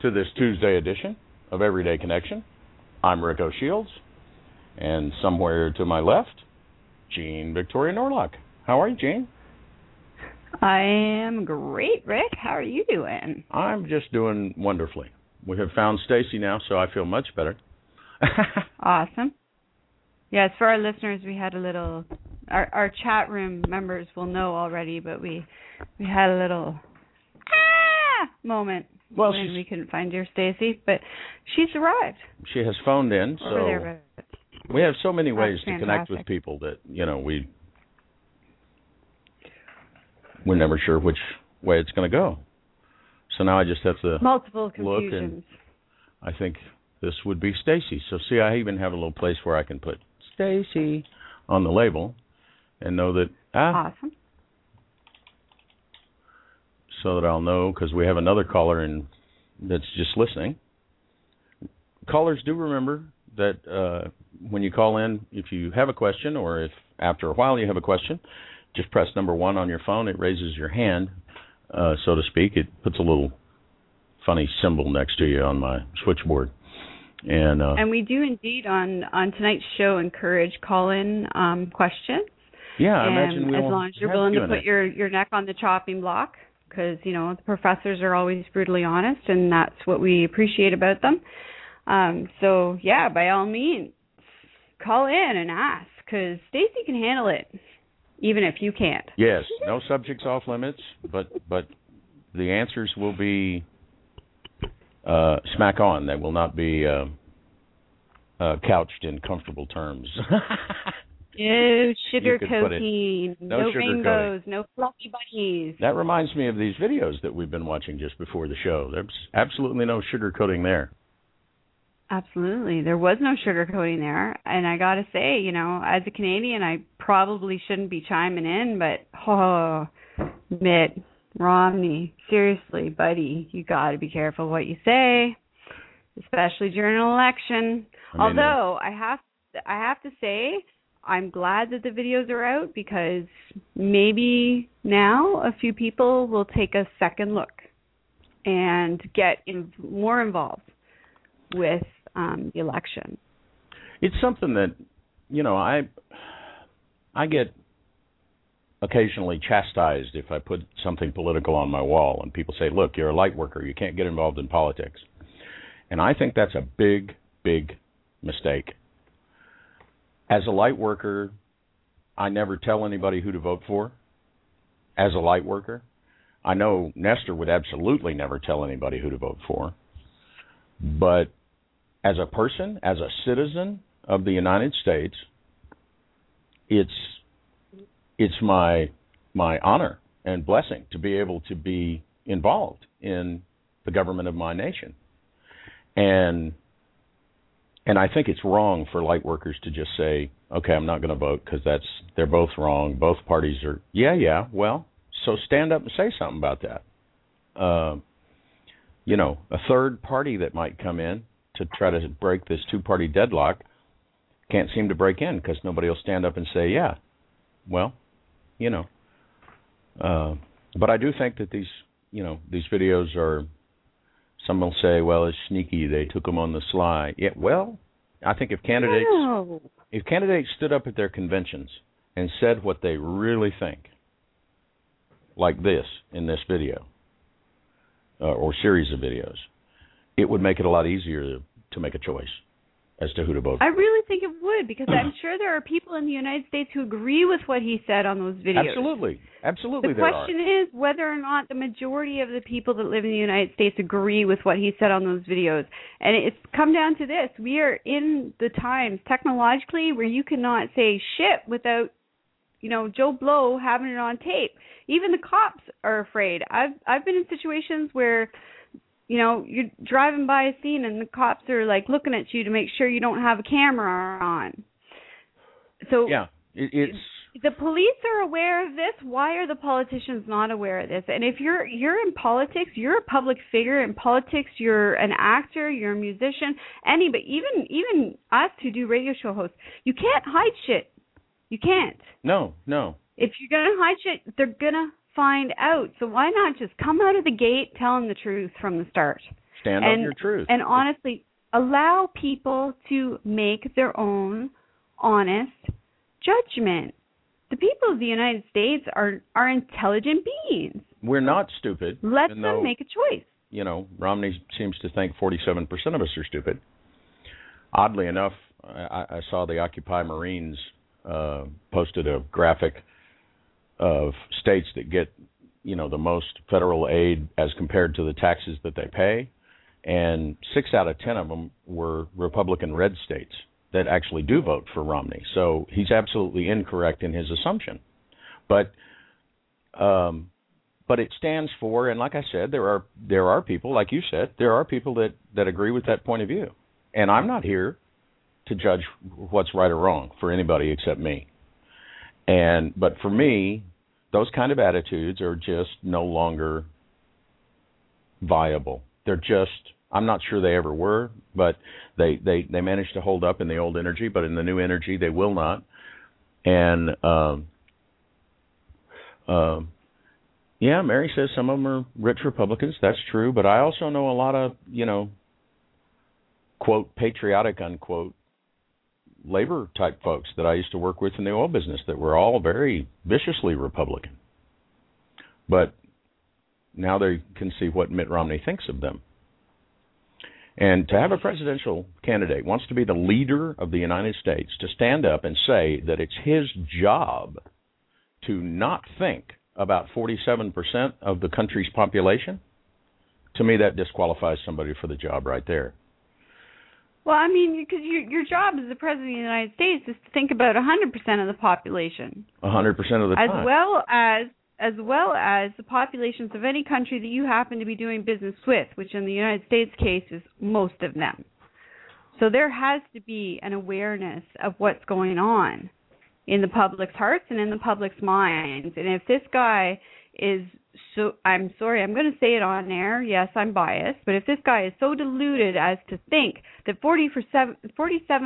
to this Tuesday edition of Everyday Connection. I'm Rico Shields, and somewhere to my left, Jean Victoria Norlock. How are you, Jean? I am great, Rick. How are you doing? I'm just doing wonderfully. We have found Stacy now, so I feel much better. awesome. Yes, for our listeners, we had a little. Our our chat room members will know already, but we we had a little ah moment well, when we couldn't find your Stacy, but she's arrived. She has phoned in, so there, we have so many ways to connect with people that you know we we're never sure which way it's going to go. So now I just have to multiple look and I think this would be Stacy. So see, I even have a little place where I can put Stacy on the label and know that ah, awesome. So that I'll know because we have another caller and that's just listening. Callers do remember that uh, when you call in, if you have a question or if after a while you have a question, just press number one on your phone. It raises your hand, uh, so to speak. It puts a little funny symbol next to you on my switchboard. And uh, and we do indeed on on tonight's show encourage call in um, questions. Yeah, I and imagine we as long as you're willing to put it. your your neck on the chopping block, because you know the professors are always brutally honest, and that's what we appreciate about them. Um, so yeah, by all means, call in and ask because Stacy can handle it even if you can't. Yes, no subjects off limits, but but the answers will be uh, smack on. They will not be uh, uh, couched in comfortable terms. no sugar coating, no, no sugar rainbows, coating. no fluffy bunnies. That reminds me of these videos that we've been watching just before the show. There's absolutely no sugar coating there. Absolutely. There was no sugarcoating there. And I got to say, you know, as a Canadian, I probably shouldn't be chiming in, but oh, Mitt Romney, seriously, buddy, you got to be careful what you say, especially during an election. I mean, uh, Although I have I have to say, I'm glad that the videos are out because maybe now a few people will take a second look and get in, more involved with um, the election. It's something that you know I I get occasionally chastised if I put something political on my wall and people say, "Look, you're a light worker. You can't get involved in politics." And I think that's a big big mistake. As a light worker, I never tell anybody who to vote for. As a light worker, I know Nestor would absolutely never tell anybody who to vote for. But as a person, as a citizen of the United States, it's it's my my honor and blessing to be able to be involved in the government of my nation. And and I think it's wrong for light workers to just say, "Okay, I'm not going to vote because that's they're both wrong. Both parties are." Yeah, yeah. Well, so stand up and say something about that. Uh, you know, a third party that might come in to try to break this two-party deadlock can't seem to break in because nobody will stand up and say, "Yeah." Well, you know. Uh, but I do think that these, you know, these videos are. Some will say, "Well, it's sneaky. They took them on the sly." Yeah. Well, I think if candidates No. if candidates stood up at their conventions and said what they really think, like this in this video uh, or series of videos, it would make it a lot easier to, to make a choice as to who to vote for. I really think it would because I'm sure there are people in the United States who agree with what he said on those videos. Absolutely, absolutely. The question are. is whether or not the majority of the people that live in the United States agree with what he said on those videos. And it's come down to this. We are in the times technologically where you cannot say shit without you know, Joe Blow having it on tape. Even the cops are afraid. I've I've been in situations where you know, you're driving by a scene and the cops are like looking at you to make sure you don't have a camera on. So yeah, it, it's the police are aware of this. Why are the politicians not aware of this? And if you're you're in politics you're a public figure in politics you're an actor you're a musician anybody even even us who do radio show hosts you can't hide shit. You can't. No no. If you're gonna hide shit they're gonna find out so why not just come out of the gate telling the truth from the start stand and, on your truth. and honestly allow people to make their own honest judgment the people of the United States are are intelligent beings. We're not stupid. Let them though, make a choice. You know, Romney seems to think 47% of us are stupid. Oddly enough, I, I saw the Occupy Marines uh, posted a graphic of states that get, you know, the most federal aid as compared to the taxes that they pay, and six out of ten of them were Republican red states that actually do vote for Romney. So he's absolutely incorrect in his assumption. But um, but it stands for, and like I said, there are there are people, like you said, there are people that that agree with that point of view, and I'm not here to judge what's right or wrong for anybody except me. And but for me, those kind of attitudes are just no longer viable. They're just I'm not sure they ever were, but they they they managed to hold up in the old energy, but in the new energy they will not. And um, um, yeah, Mary says some of them are rich Republicans. That's true, but I also know a lot of you know quote patriotic unquote labor type folks that I used to work with in the oil business that were all very viciously Republican. But now they can see what Mitt Romney thinks of them. And to have a presidential candidate wants to be the leader of the United States to stand up and say that it's his job to not think about 47% of the country's population, to me that disqualifies somebody for the job right there. Well, I mean, because your your job as the president of the United States is to think about 100% of the population. 100% of the as time. well as as well as the populations of any country that you happen to be doing business with, which in the United States case is most of them. So there has to be an awareness of what's going on in the public's hearts and in the public's minds. And if this guy is so I'm sorry, I'm going to say it on air. Yes, I'm biased, but if this guy is so deluded as to think that 47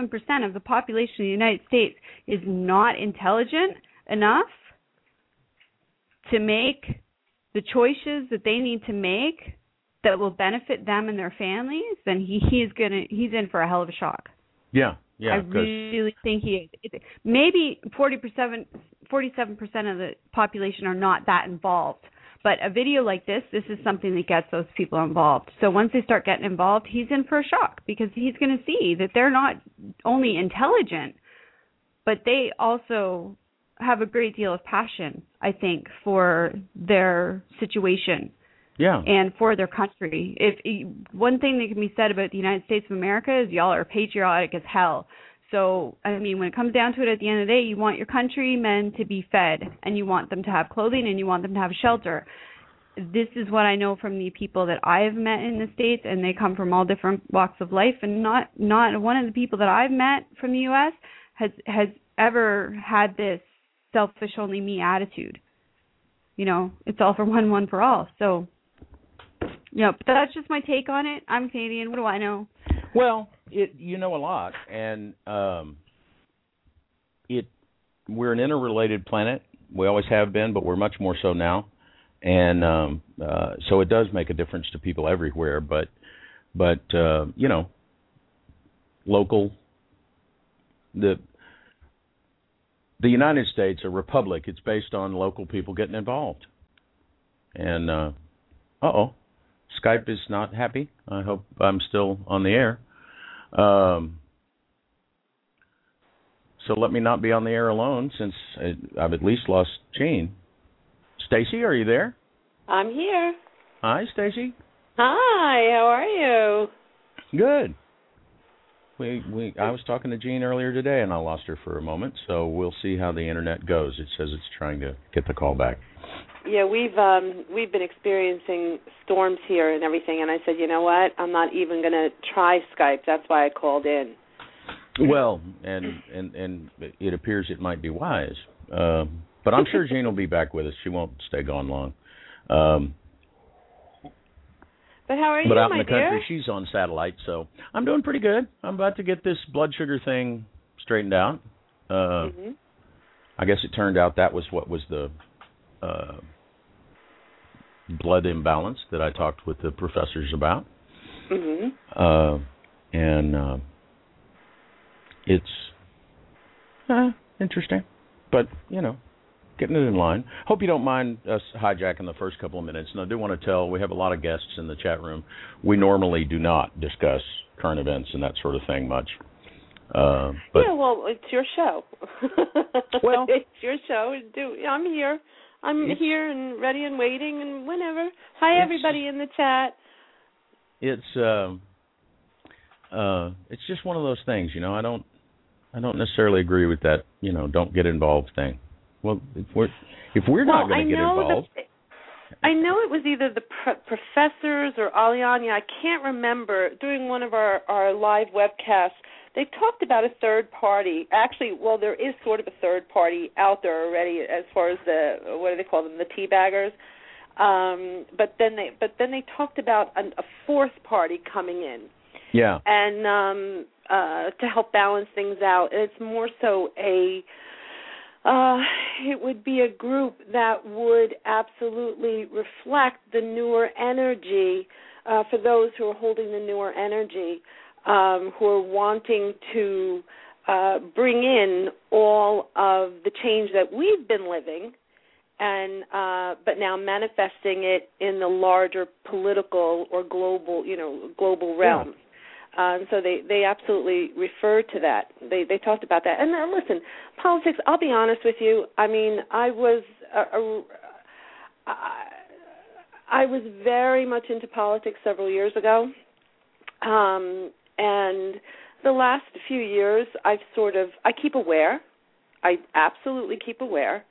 percent of the population of the United States is not intelligent enough to make the choices that they need to make that will benefit them and their families, then he he's gonna he's in for a hell of a shock. Yeah, yeah. I really think he is. Maybe 40 percent, 47 percent of the population are not that involved. But a video like this, this is something that gets those people involved. So once they start getting involved, he's in for a shock because he's going to see that they're not only intelligent, but they also have a great deal of passion, I think, for their situation. Yeah. And for their country. If one thing that can be said about the United States of America is y'all are patriotic as hell. So, I mean, when it comes down to it at the end of the day, you want your countrymen to be fed and you want them to have clothing and you want them to have shelter. This is what I know from the people that I've met in the states and they come from all different walks of life and not not one of the people that I've met from the US has has ever had this selfish only me attitude. You know, it's all for one, one for all. So, yeah, but that's just my take on it. I'm Canadian. What do I know? Well, it you know a lot, and um, it we're an interrelated planet. We always have been, but we're much more so now, and um, uh, so it does make a difference to people everywhere. But but uh, you know, local the the United States, a republic, it's based on local people getting involved. And uh oh, Skype is not happy. I hope I'm still on the air. Um, so let me not be on the air alone, since I've at least lost Jean. Stacy, are you there? I'm here. Hi, Stacy. Hi. How are you? Good. We we I was talking to Jean earlier today and I lost her for a moment, so we'll see how the internet goes. It says it's trying to get the call back. Yeah, we've um we've been experiencing storms here and everything and I said, "You know what? I'm not even going to try Skype. That's why I called in." Well, and and and it appears it might be wise. Um but I'm sure Jane will be back with us. She won't stay gone long. Um but how are you, but out in the country, dear? she's on satellite, so I'm doing pretty good. I'm about to get this blood sugar thing straightened out. Uh, mm-hmm. I guess it turned out that was what was the uh, blood imbalance that I talked with the professors about. Mm-hmm. Uh, and uh, it's uh, interesting, but you know, getting it in line. Hope you don't mind us hijacking the first couple of minutes. And I do want to tell we have a lot of guests in the chat room. We normally do not discuss current events and that sort of thing much. Uh, but yeah, well, it's your show. Well- it's your show. Do I'm here. I'm It's- here and ready and waiting and whenever. Hi, everybody in the chat. it's uh, uh, it's just one of those things, you know. I don't I don't necessarily agree with that, you know, don't get involved thing. Well, if we're if we're not going to get involved, The, I know it was either the pr- professors or Alianya. I can't remember. During one of our our live webcasts, they talked about a third party. Actually, well, there is sort of a third party out there already, as far as the what do they call them, the teabaggers. Um, but then they but then they talked about an, a fourth party coming in yeah, and um uh to help balance things out and it's more so a uh it would be a group that would absolutely reflect the newer energy uh for those who are holding the newer energy um who are wanting to uh bring in all of the change that we've been living and uh but now manifesting it in the larger political or global you know global realm. Uh, and so they they absolutely refer to that. They they talked about that. And now listen politics i'll be honest with you. I mean i was a, a, I, I was very much into politics several years ago. Um and the last few years i've sort of i keep aware i absolutely keep aware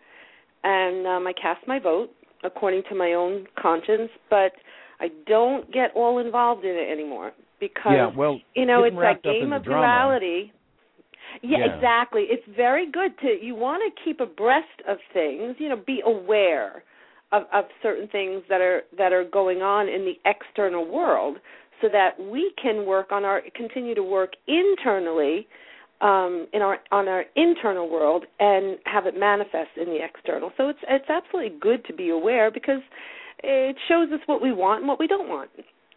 and um, I cast my vote according to my own conscience, but I don't get all involved in it anymore because yeah. Well, you know it's that game of duality. Yeah, Yeah. exactly. It's very good to you want to keep abreast of things, you know, be aware of of certain things that are that are going on in the external world so that we can work on our continue to work internally um, in our on our internal world and have it manifest in the external. So it's it's absolutely good to be aware because it shows us what we want and what we don't want,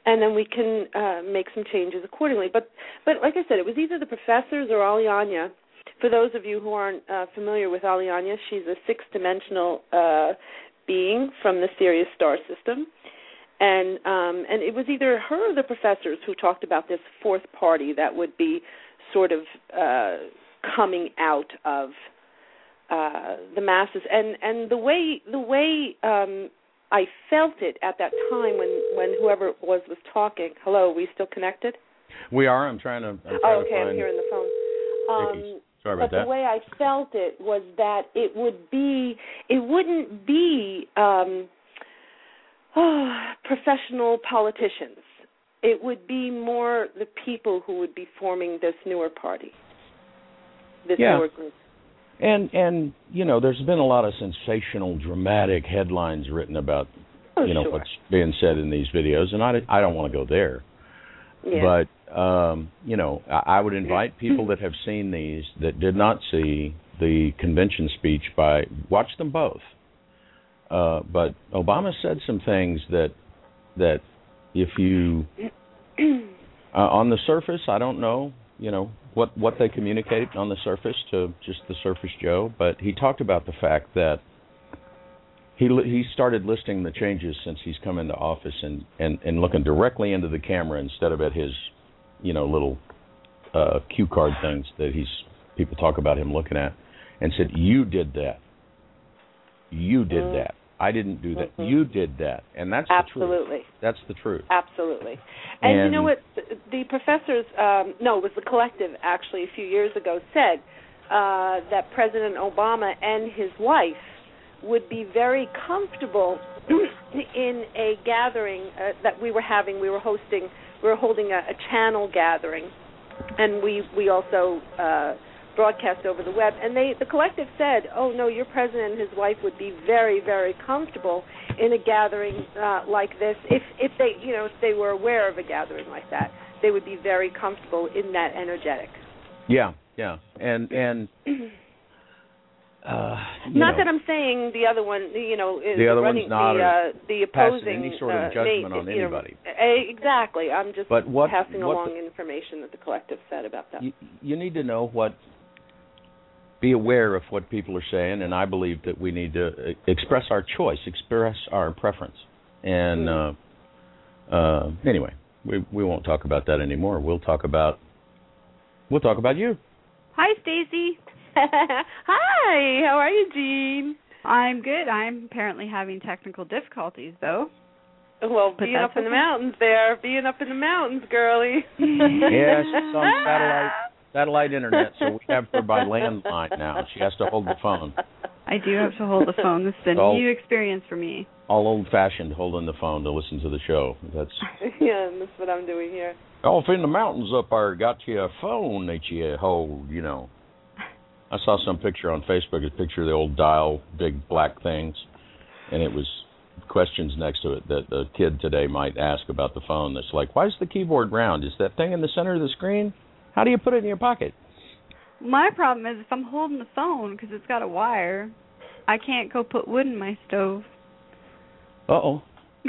and then we can uh, make some changes accordingly. But but like I said, it was either the professors or Alianya. For those of you who aren't uh, familiar with Alianya, she's a six-dimensional uh, being from the Sirius star system, and um, and it was either her or the professors who talked about this fourth party that would be sort of uh, coming out of uh, the masses, and and the way the way um, I felt it at that time when when whoever it was was talking. Hello, are we still connected? we are. I'm trying to. I'm trying Oh, to okay, find I'm hearing the phone. Um, Sorry but about that. the way I felt it was that it would be, it wouldn't be um, professional politicians. It would be more the people who would be forming this newer party, this Yeah. newer group. And and you know, there's been a lot of sensational, dramatic headlines written about Oh, you know sure. what's being said in these videos, and I I don't want to go there. yeah. But um, you know, I, I would invite people that have seen these that did not see the convention speech by watch them both. Uh, but Obama said some things that that if you uh, on the surface, I don't know you know what what they communicate on the surface to just the surface Joe, but he talked about the fact that he he started listing the changes since he's come into office and and and looking directly into the camera instead of at his you know little uh cue card things that he's people talk about him looking at and said you did that you did Mm. that i didn't do that Mhm. you did that and that's Absolutely. the truth that's the truth Absolutely. And, you know what? The, the professors, um, no, it was the collective actually a few years ago, said uh, that President Obama and his wife would be very comfortable in a gathering uh, that we were having. We were hosting, we were holding a, a channel gathering, and we we also uh, broadcast over the web. And they, the collective said, "Oh no, your president and his wife would be very, very comfortable in a gathering uh, like this. If if they, you know, if they were aware of a gathering like that, they would be very comfortable in that energetic." yeah yeah and and uh Not know, that I'm saying the other one, you know, is The other one's not the uh, the opposing any sort of uh, judgment on know, anybody. eh, exactly. I'm just But what- passing what along the- information that the collective said about that. you, you need to know what be aware of what people are saying and i believe that we need to uh, express our choice express our preference and uh uh anyway we we won't talk about that anymore we'll talk about we'll talk about you Hi, Stacy. Hi, how are you, Jean? I'm good. I'm apparently having technical difficulties, though. Well, But being up in the mountains there, being up in the mountains, girlie. yes it's on satellite satellite internet so we have her by landline now she has to hold the phone I do have to hold the phone. This is a Oh. new experience for me. all old fashioned holding the phone to listen to the show that's yeah, and that's what I'm doing here. Oh, off in the mountains up there got you a phone that you hold, you know. I saw some picture on Facebook, a picture of the old dial, big black things, and it was questions next to it that the kid today might ask about the phone. That's like, why is the keyboard round? Is that thing in the center of the screen? How do you put it in your pocket? My problem is if I'm holding the phone because it's got a wire, I can't go put wood in my stove. Uh oh.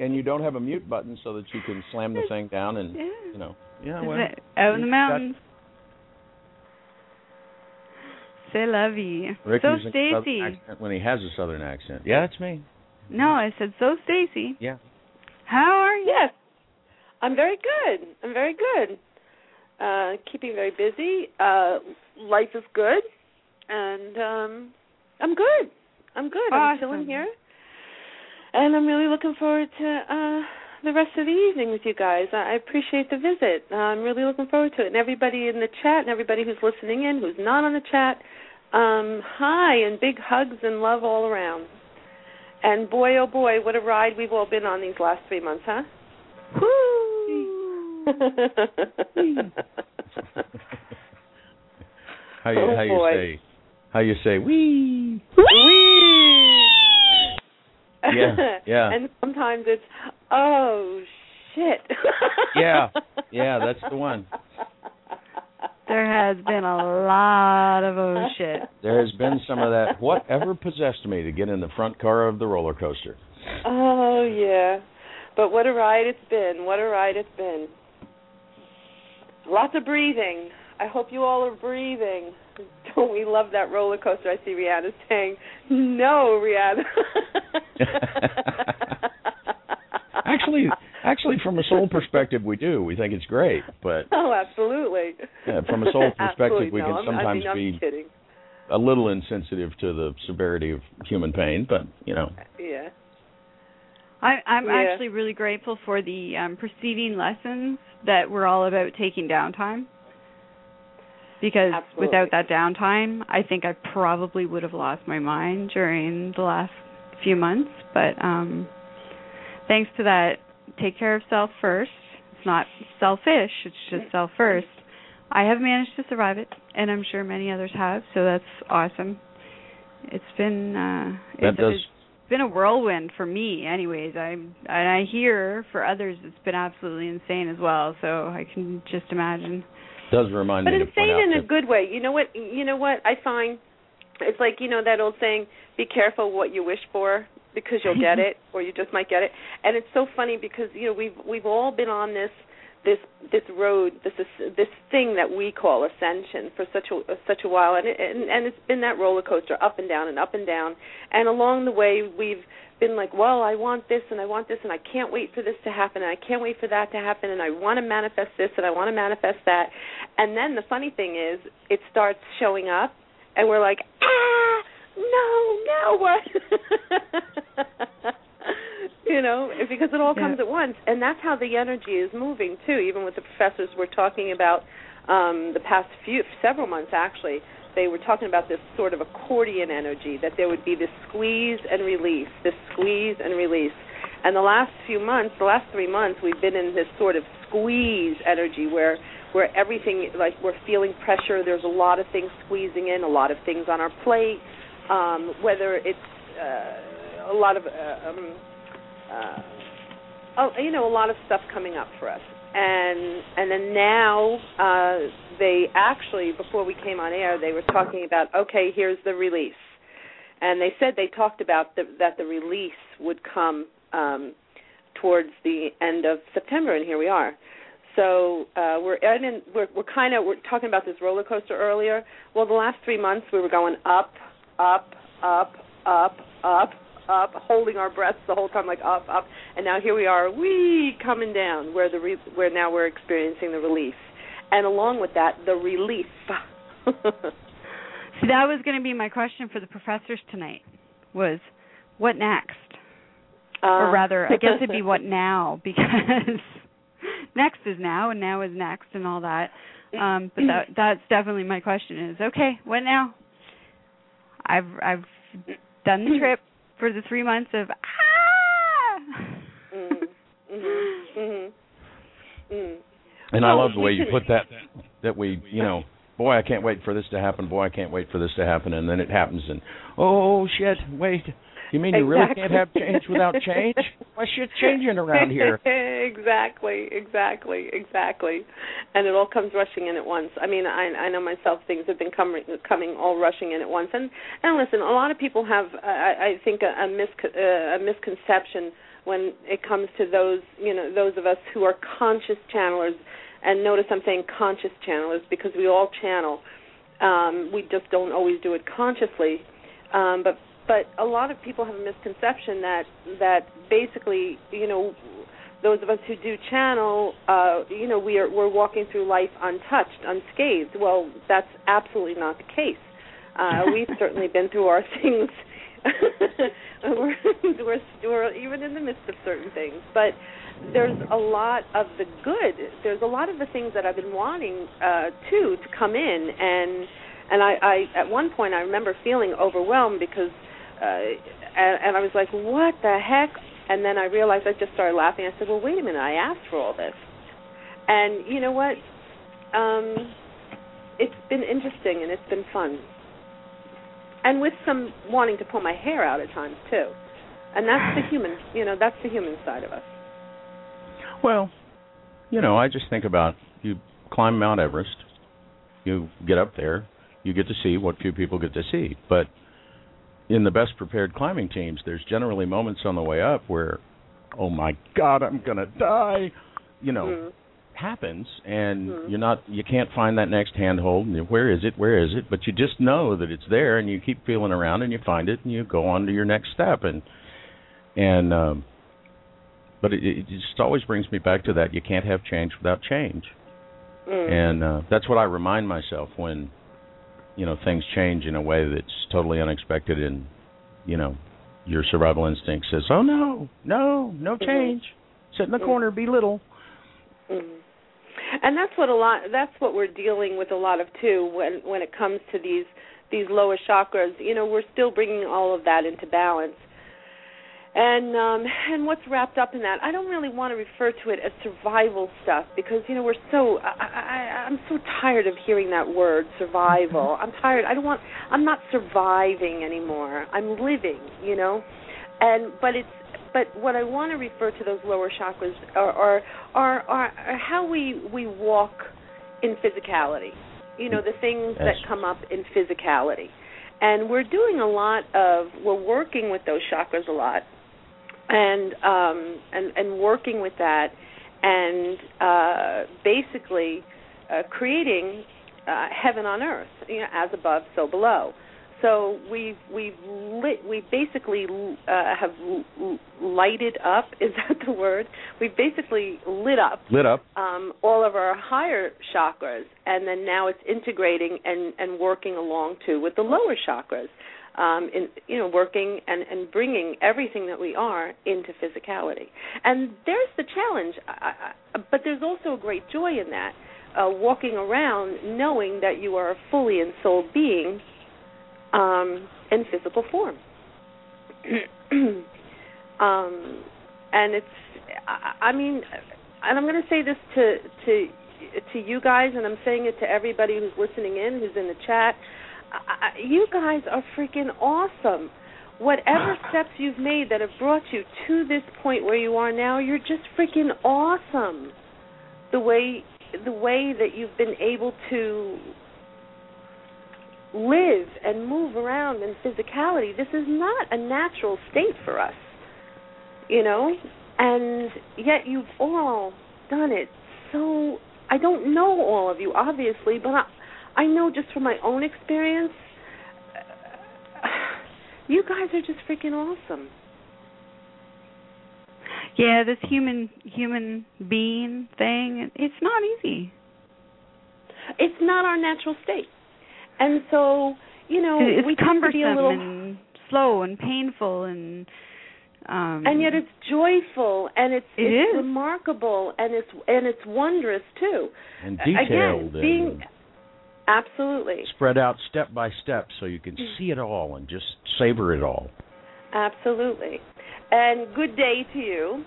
and you don't have a mute button so that you can slam the thing down and, Yeah. you know. Yeah, well. out in the you've got- mountains. C'est la vie. Rick so using a southern Stacy. when he has a southern accent. Yeah, it's me. No, I said so Stacy. Yeah. How are you? Yes, I'm very good. I'm very good. Uh, keeping very busy. Uh, life is good, and um, I'm good. I'm good. I'm Awesome. chilling here, and I'm really looking forward to uh, the rest of the evening with you guys. I appreciate the visit. I'm really looking forward to it, and everybody in the chat, and everybody who's listening in, who's not on the chat. Um, hi, and big hugs and love all around. And boy, oh boy, what a ride we've all been on these last three months, huh? Woo! How you Oh, how you say how you say wee wee. Yeah, yeah. and sometimes it's oh shit. Yeah, yeah, that's the one. There has been a lot of oh shit. There has been some of that. Whatever possessed me to get in the front car of the roller coaster? Oh yeah. But what a ride it's been. What a ride it's been. Lots of breathing. I hope you all are breathing. Don't we love that roller coaster? I see Rihanna saying, "No, Rihanna." Actually, actually, from a soul perspective, we do. We think it's great, but oh, absolutely. Yeah, from a soul perspective, we no, can I'm- sometimes I mean, be- kidding. a little insensitive to the severity of human pain. But you know, Yeah. I, I'm Yeah. actually really grateful for the um, preceding lessons that were all about taking downtime. Because Absolutely. without that downtime, I think I probably would have lost my mind during the last few months. But um thanks to that, take care of self first. It's not selfish; it's just self first. I have managed to survive it, and I'm sure many others have. So that's awesome. It's been uh, that it's, does it's been a whirlwind for me anyways i and i hear for others it's been absolutely insane as well so i can just imagine does remind But me to point insane out in a that good way. You know what? You know what I find? It's like you know that old saying: "Be careful what you wish for, because you'll get it, or you just might get it." And it's so funny because you know we've we've all been on this this this road this this thing that we call ascension for such a such a while. And, it, and and it's been that roller coaster up and down and up and down. And along the way we've been like well I want this and I want this and I can't wait for this to happen and I can't wait for that to happen and I want to manifest this and I want to manifest that. And then the funny thing is it starts showing up and we're like ah no now what you know, because it all comes yeah. at once, and that's how the energy is moving too. Even with the professors we're talking about um, the past few several months, actually, they were talking about this sort of accordion energy that there would be this squeeze and release, this squeeze and release. And the last few months, the last three months, we've been in this sort of squeeze energy where where everything like we're feeling pressure. There's a lot of things squeezing in, a lot of things on our plate. Um, whether it's uh, a lot of uh, um, uh, oh, you know, a lot of stuff coming up for us. And and then now uh, they actually before we came on air they were talking about okay here's the release, and they said they talked about the, that the release would come um, towards the end of September, and here we are. So uh, we're in, we're we're kind of we're talking about this roller coaster earlier. Well, the last three months we were going up, up, up, up, up, up, holding our breaths the whole time, like up, up, and now here we are, we coming down, where the re- where now we're experiencing the release, and along with that, the relief. See, that was going to be my question for the professors tonight. Was what next? Uh, or rather, I guess it'd be what now because next is now and now is next and all that. Um, but that that's definitely my question is okay, what now? I've I've done the trip for the three months of ah. mm-hmm. Mm-hmm. Mm. And I love the way you put that. That we, you know, boy, I can't wait for this to happen. Boy, I can't wait for this to happen. And then it happens, and oh shit, wait. You mean you exactly. really can't have change without change? Why shit changing around here? exactly, exactly, exactly. And it all comes rushing in at once. I mean, I I know myself things have been coming coming all rushing in at once. And and listen, a lot of people have I, I think a, a, mis, uh, a misconception when it comes to those you know those of us who are conscious channelers. And notice I'm saying conscious channelers because we all channel. Um, we just don't always do it consciously. Um, but but a lot of people have a misconception that that basically you know those of us who do channel uh you know we are we're walking through life untouched unscathed. Well that's absolutely not the case. Uh we've certainly been through our things. We're, we're we're even in the midst of certain things. But there's a lot of the good. There's a lot of the things that I've been wanting uh too to come in. And and I, I at one point I remember feeling overwhelmed because and, and I was like, "What the heck?" And then I realized I just started laughing. I said, "Well, wait a minute. I asked for all this." And you know what? Um, it's been interesting and it's been fun, and with some wanting to pull my hair out at times too. And that's the human, you know, that's the human side of us. Well, you know, I just think about you climb Mount Everest, you get up there, you get to see what few people get to see, but in the best prepared climbing teams, there's generally moments on the way up where, oh my God, I'm gonna die, you know, mm. happens, and Mm. you're not, you can't find that next handhold. And you- where is it? Where is it? But you just know that it's there, and you keep feeling around, and you find it, and you go on to your next step, and and um, but it, it just always brings me back to that you can't have change without change, Mm. and uh, that's what I remind myself when you know things change in a way that's totally unexpected and you know your survival instinct says oh no no no change sit in the corner be little Mm. And that's what a lot that's what we're dealing with a lot of too when when it comes to these these lower chakras. You know, we're still bringing all of that into balance. And um and what's wrapped up in that? I don't really want to refer to it as survival stuff because you know we're so I, I I'm so tired of hearing that word survival. I'm tired. I don't want I'm not surviving anymore. I'm living, you know. And but it's but what I want to refer to those lower chakras are are are, are, are how we we walk in physicality. You know, the things Yes. that come up in physicality. And we're doing a lot of we're working with those chakras a lot and um and and working with that and uh, basically uh, creating uh, heaven on earth, you know, as above, so below. So we've we've lit we basically uh, have lighted up. Is that the word? We've basically lit up lit up um, all of our higher chakras, and then now it's integrating and and working along too with the lower chakras. Um, in you know working and and bringing everything that we are into physicality. And there's the challenge, I, I, but there's also a great joy in that. Uh, walking around knowing that you are a fully ensouled being um, in physical form. um, and it's, I, I mean, and I'm going to say this to to to you guys, and I'm saying it to everybody who's listening in, who's in the chat. I, you guys are freaking awesome. Whatever steps you've made that have brought you to this point where you are now, you're just freaking awesome. The way the way that you've been able to live and move around in physicality. This is not a natural state for us, you know, and yet you've all done it. So I don't know all of you, obviously, but I, I know just from my own experience, you guys are just freaking awesome. Yeah, this human human being thing, it's not easy. It's not our natural state. And so, you know, it's we cumbersome to be a little and slow and painful and um and yet it's joyful and it's it it's is. remarkable and it's and it's wondrous too. And detailed Again, being and absolutely spread out step by step so you can Mm. see it all and just savor it all. absolutely. And good day to you.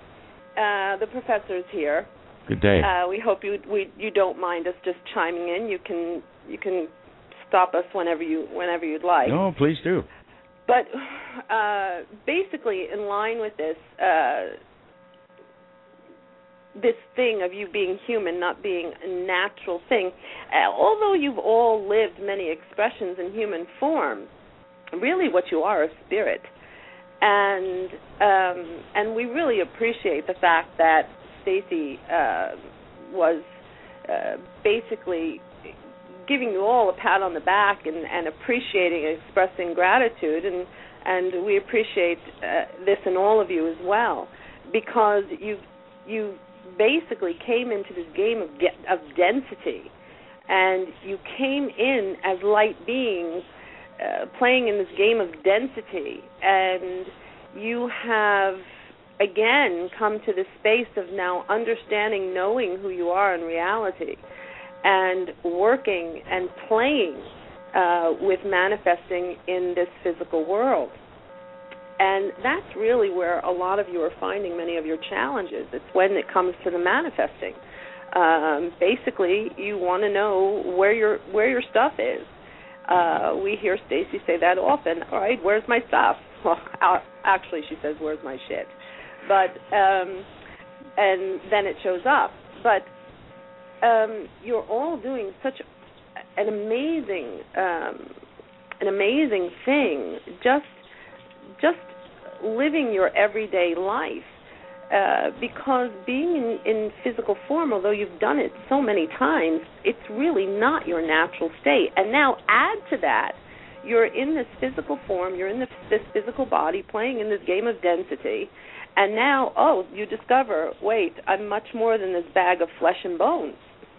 Uh the professor's here. Good day. Uh we hope you we you don't mind us just chiming in. You can you can stop us whenever you whenever you'd like. no, please do. But uh, basically, in line with this, uh, this thing of you being human, not being a natural thing, uh, although you've all lived many expressions in human form, really what you are is spirit, and um, and we really appreciate the fact that Stacy uh, was uh, basically giving you all a pat on the back and, and appreciating and expressing gratitude. And and we appreciate uh, this in all of you as well because you you basically came into this game of of density and you came in as light beings uh, playing in this game of density and you have again come to this space of now understanding knowing who you are in reality and working and playing uh, with manifesting in this physical world. And that's really where a lot of you are finding many of your challenges. It's when it comes to the manifesting. Um, basically, you want to know where your where your stuff is. Uh, we hear Stacy say that often. All right, where's my stuff? Well, actually, she says, "Where's my shit?" But um, and then it shows up. But um, you're all doing such an amazing, um, an amazing thing. Just, just living your everyday life. Uh, because being in, in physical form, although you've done it so many times, it's really not your natural state. And now add to that, you're in this physical form, you're in this, this physical body, playing in this game of density, and now, oh, you discover, wait, I'm much more than this bag of flesh and bones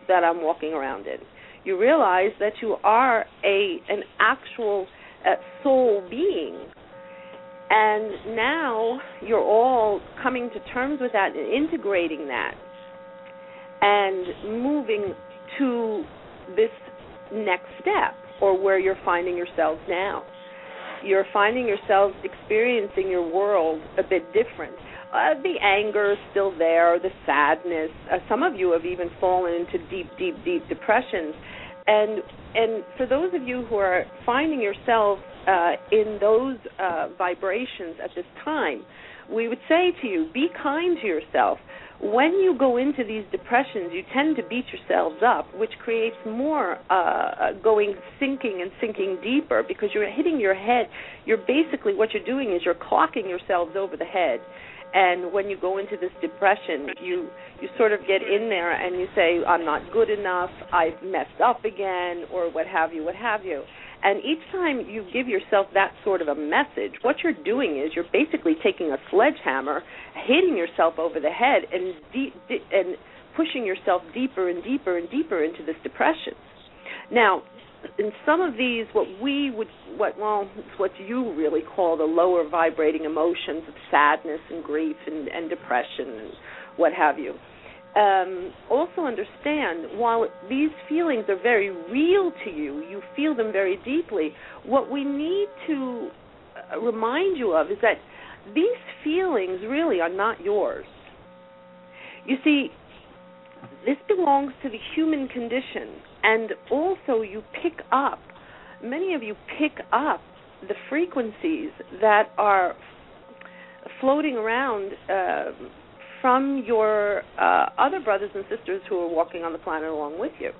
that I'm walking around in. You realize that you are a an actual uh, soul being, and now you're all coming to terms with that and integrating that, and moving to this next step or where you're finding yourselves now. You're finding yourselves experiencing your world a bit different uh, the anger is still there, the sadness. Uh, some of you have even fallen into deep, deep, deep depressions. And and for those of you who are finding yourselves uh, in those uh, vibrations at this time, we would say to you, be kind to yourself. When you go into these depressions, you tend to beat yourselves up, which creates more uh, going sinking and sinking deeper because you're hitting your head. You're basically what you're doing is you're clocking yourselves over the head and when you go into this depression you you sort of get in there and you say i'm not good enough i've messed up again or what have you what have you and each time you give yourself that sort of a message what you're doing is you're basically taking a sledgehammer hitting yourself over the head and de- de- and pushing yourself deeper and deeper and deeper into this depression now in some of these, what we would, what well, what you really call the lower vibrating emotions of sadness and grief and, and depression and what have you. Um, also understand while these feelings are very real to you, you feel them very deeply. What we need to uh, remind you of is that these feelings really are not yours. You see, this belongs to the human condition and also you pick up many of you pick up the frequencies that are floating around uh, from your uh, other brothers and sisters who are walking on the planet along with you.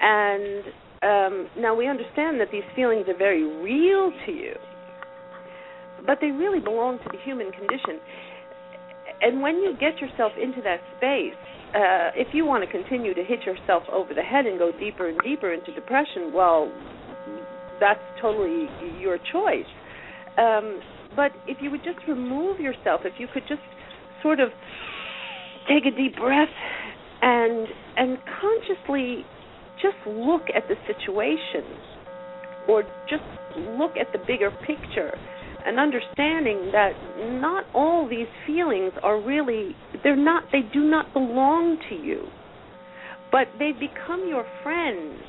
And um, now we understand that these feelings are very real to you, but they really belong to the human condition. And when you get yourself into that space, uh, if you want to continue to hit yourself over the head and go deeper and deeper into depression, well, that's totally your choice. Um, but if you would just remove yourself, if you could just sort of take a deep breath and and consciously just look at the situation or just look at the bigger picture and understanding that not all these feelings are really they're not they do not belong to you but they become your friends.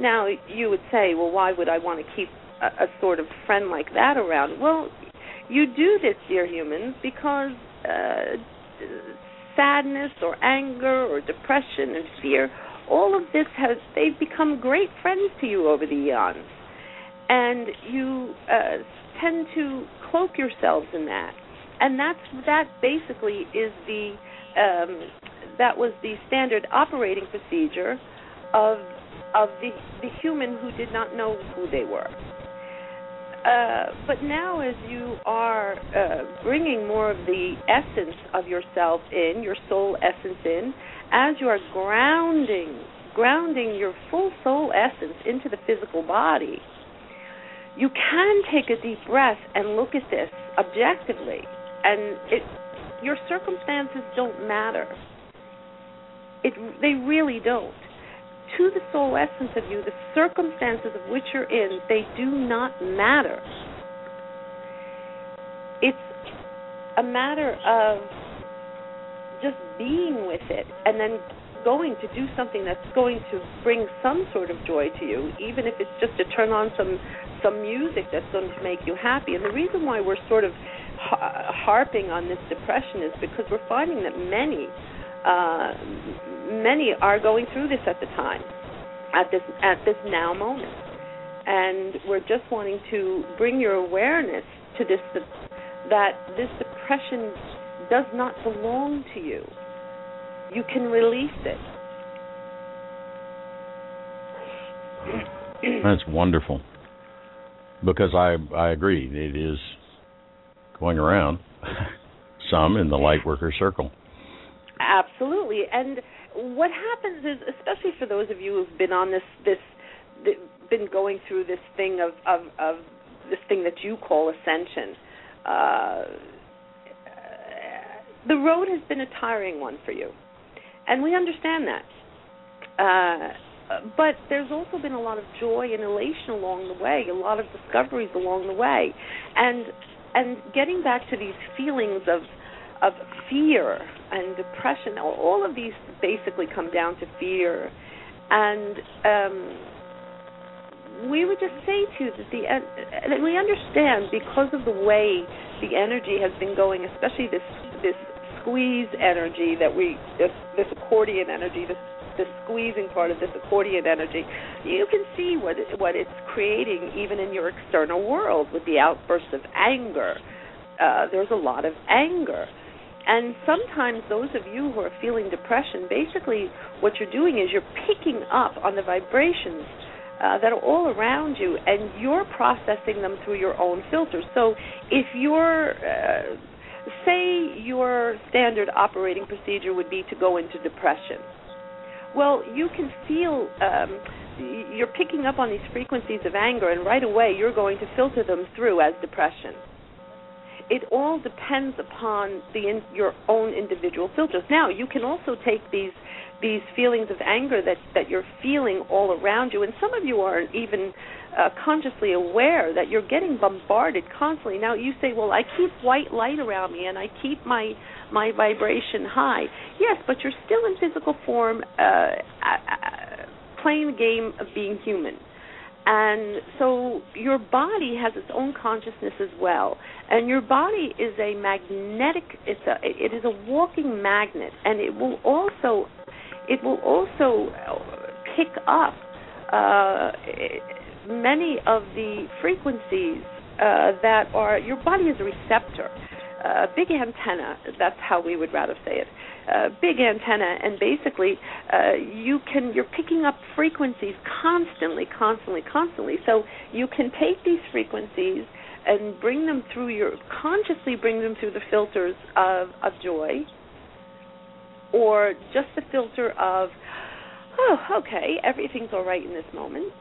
Now you would say well why would i want to keep a, a sort of friend like that around? Well you do this dear humans because uh, sadness or anger or depression and fear. All of this has they've become great friends to you over the eons and you uh, tend to cloak yourselves in that, and that's that basically is the um, that was the standard operating procedure of of the the human who did not know who they were. Uh, but now, as you are uh, bringing more of the essence of yourself in, your soul essence in, as you are grounding, grounding your full soul essence into the physical body, you can take a deep breath and look at this objectively. And it your circumstances don't matter. It they really don't to the soul essence of you the circumstances of which you're in they do not matter it's a matter of just being with it and then going to do something that's going to bring some sort of joy to you, even if it's just to turn on some some music that's going to make you happy. And the reason why we're sort of harping on this depression is because we're finding that many uh, many are going through this at the time, at this at this now moment, and we're just wanting to bring your awareness to this that this depression does not belong to you you can release it. That's wonderful. Because I I agree, it is going around some in the light worker circle. Absolutely. And what happens is especially for those of you who've been on this this been going through this thing of of of this thing that you call ascension uh the road has been a tiring one for you and we understand that. Uh, but there's also been a lot of joy and elation along the way, a lot of discoveries along the way, and and getting back to these feelings of of fear and depression. All of these basically come down to fear, and um, we would just say to you that the we understand because of the way the energy has been going, especially this this squeeze energy that we this this accordion energy this the squeezing part of this accordion energy you can see what it, what it's creating even in your external world with the outbursts of anger. Uh, there's a lot of anger and sometimes those of you who are feeling depression basically what you're doing is you're picking up on the vibrations uh, that are all around you, and you're processing them through your own filters. So if you're uh, say your standard operating procedure would be to go into depression. Well, you can feel um, you're picking up on these frequencies of anger, and right away you're going to filter them through as depression. It all depends upon the in, your own individual filters. Now, you can also take these these feelings of anger that that you're feeling all around you, and some of you aren't even uh, consciously aware that you're getting bombarded constantly. Now you say, "Well, I keep white light around me and I keep my my vibration high." Yes, but you're still in physical form, uh, playing the game of being human. And so your body has its own consciousness as well, and your body is a magnetic. It's a it is a walking magnet, and it will also it will also pick up uh, many of the frequencies uh, that are your body is a receptor, uh, big antenna. That's how we would rather say it. Uh, big antenna, and basically uh, you can you're picking up frequencies constantly, constantly, constantly. So you can take these frequencies and bring them through your consciously bring them through the filters of of joy, or just the filter of oh okay everything's all right in this moment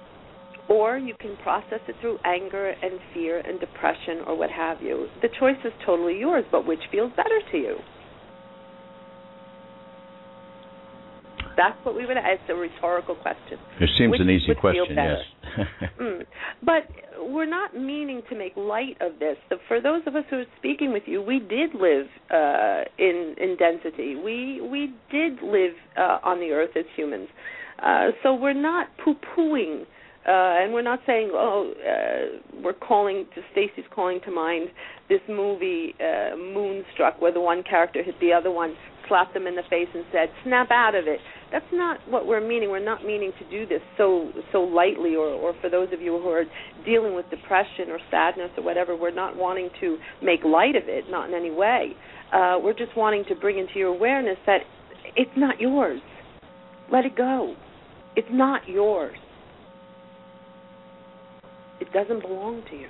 or you can process it through anger and fear and depression or what have you. The choice is totally yours, but which feels better to you? That's what we would ask. a rhetorical question. It seems which an easy question, yes. mm. But we're not meaning to make light of this. For those of us who are speaking with you, we did live uh, in in density. We we did live uh, on the earth as humans. Uh, so we're not poo-pooing uh, and we're not saying, oh, uh, we're calling to Stacy's calling to mind this movie uh, Moonstruck, where the one character hit the other one, slapped them in the face, and said, "Snap out of it." That's not what we're meaning. We're not meaning to do this so so lightly, or or for those of you who are dealing with depression or sadness or whatever, we're not wanting to make light of it, not in any way. Uh, we're just wanting to bring into your awareness that it's not yours. Let it go. It's not yours it doesn't belong to you.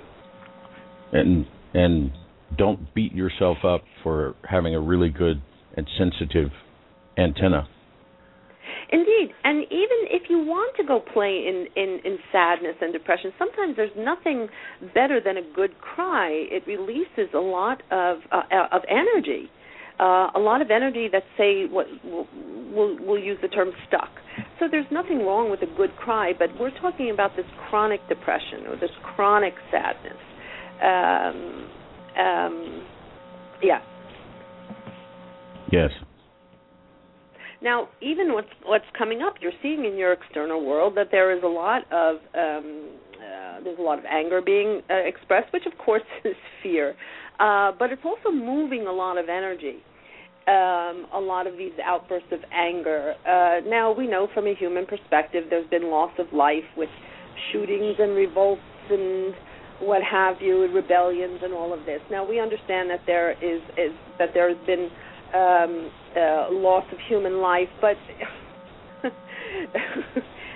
And and don't beat yourself up for having a really good and sensitive antenna. Indeed, and even if you want to go play in, in, in sadness and depression, sometimes there's nothing better than a good cry. It releases a lot of uh, of energy, uh, a lot of energy that say what we'll, we'll, use the term stuck. So there's nothing wrong with a good cry, but we're talking about this chronic depression or this chronic sadness. Um, um, yeah. Yes. Now, even what's what's coming up, you're seeing in your external world that there is a lot of um, uh, there's a lot of anger being uh, expressed, which of course is fear, uh, but it's also moving a lot of energy um, a lot of these outbursts of anger. Uh, now, we know from a human perspective there's been loss of life with shootings and revolts and what have you, rebellions and all of this. Now, we understand that there is, is that there has been um, uh, loss of human life, but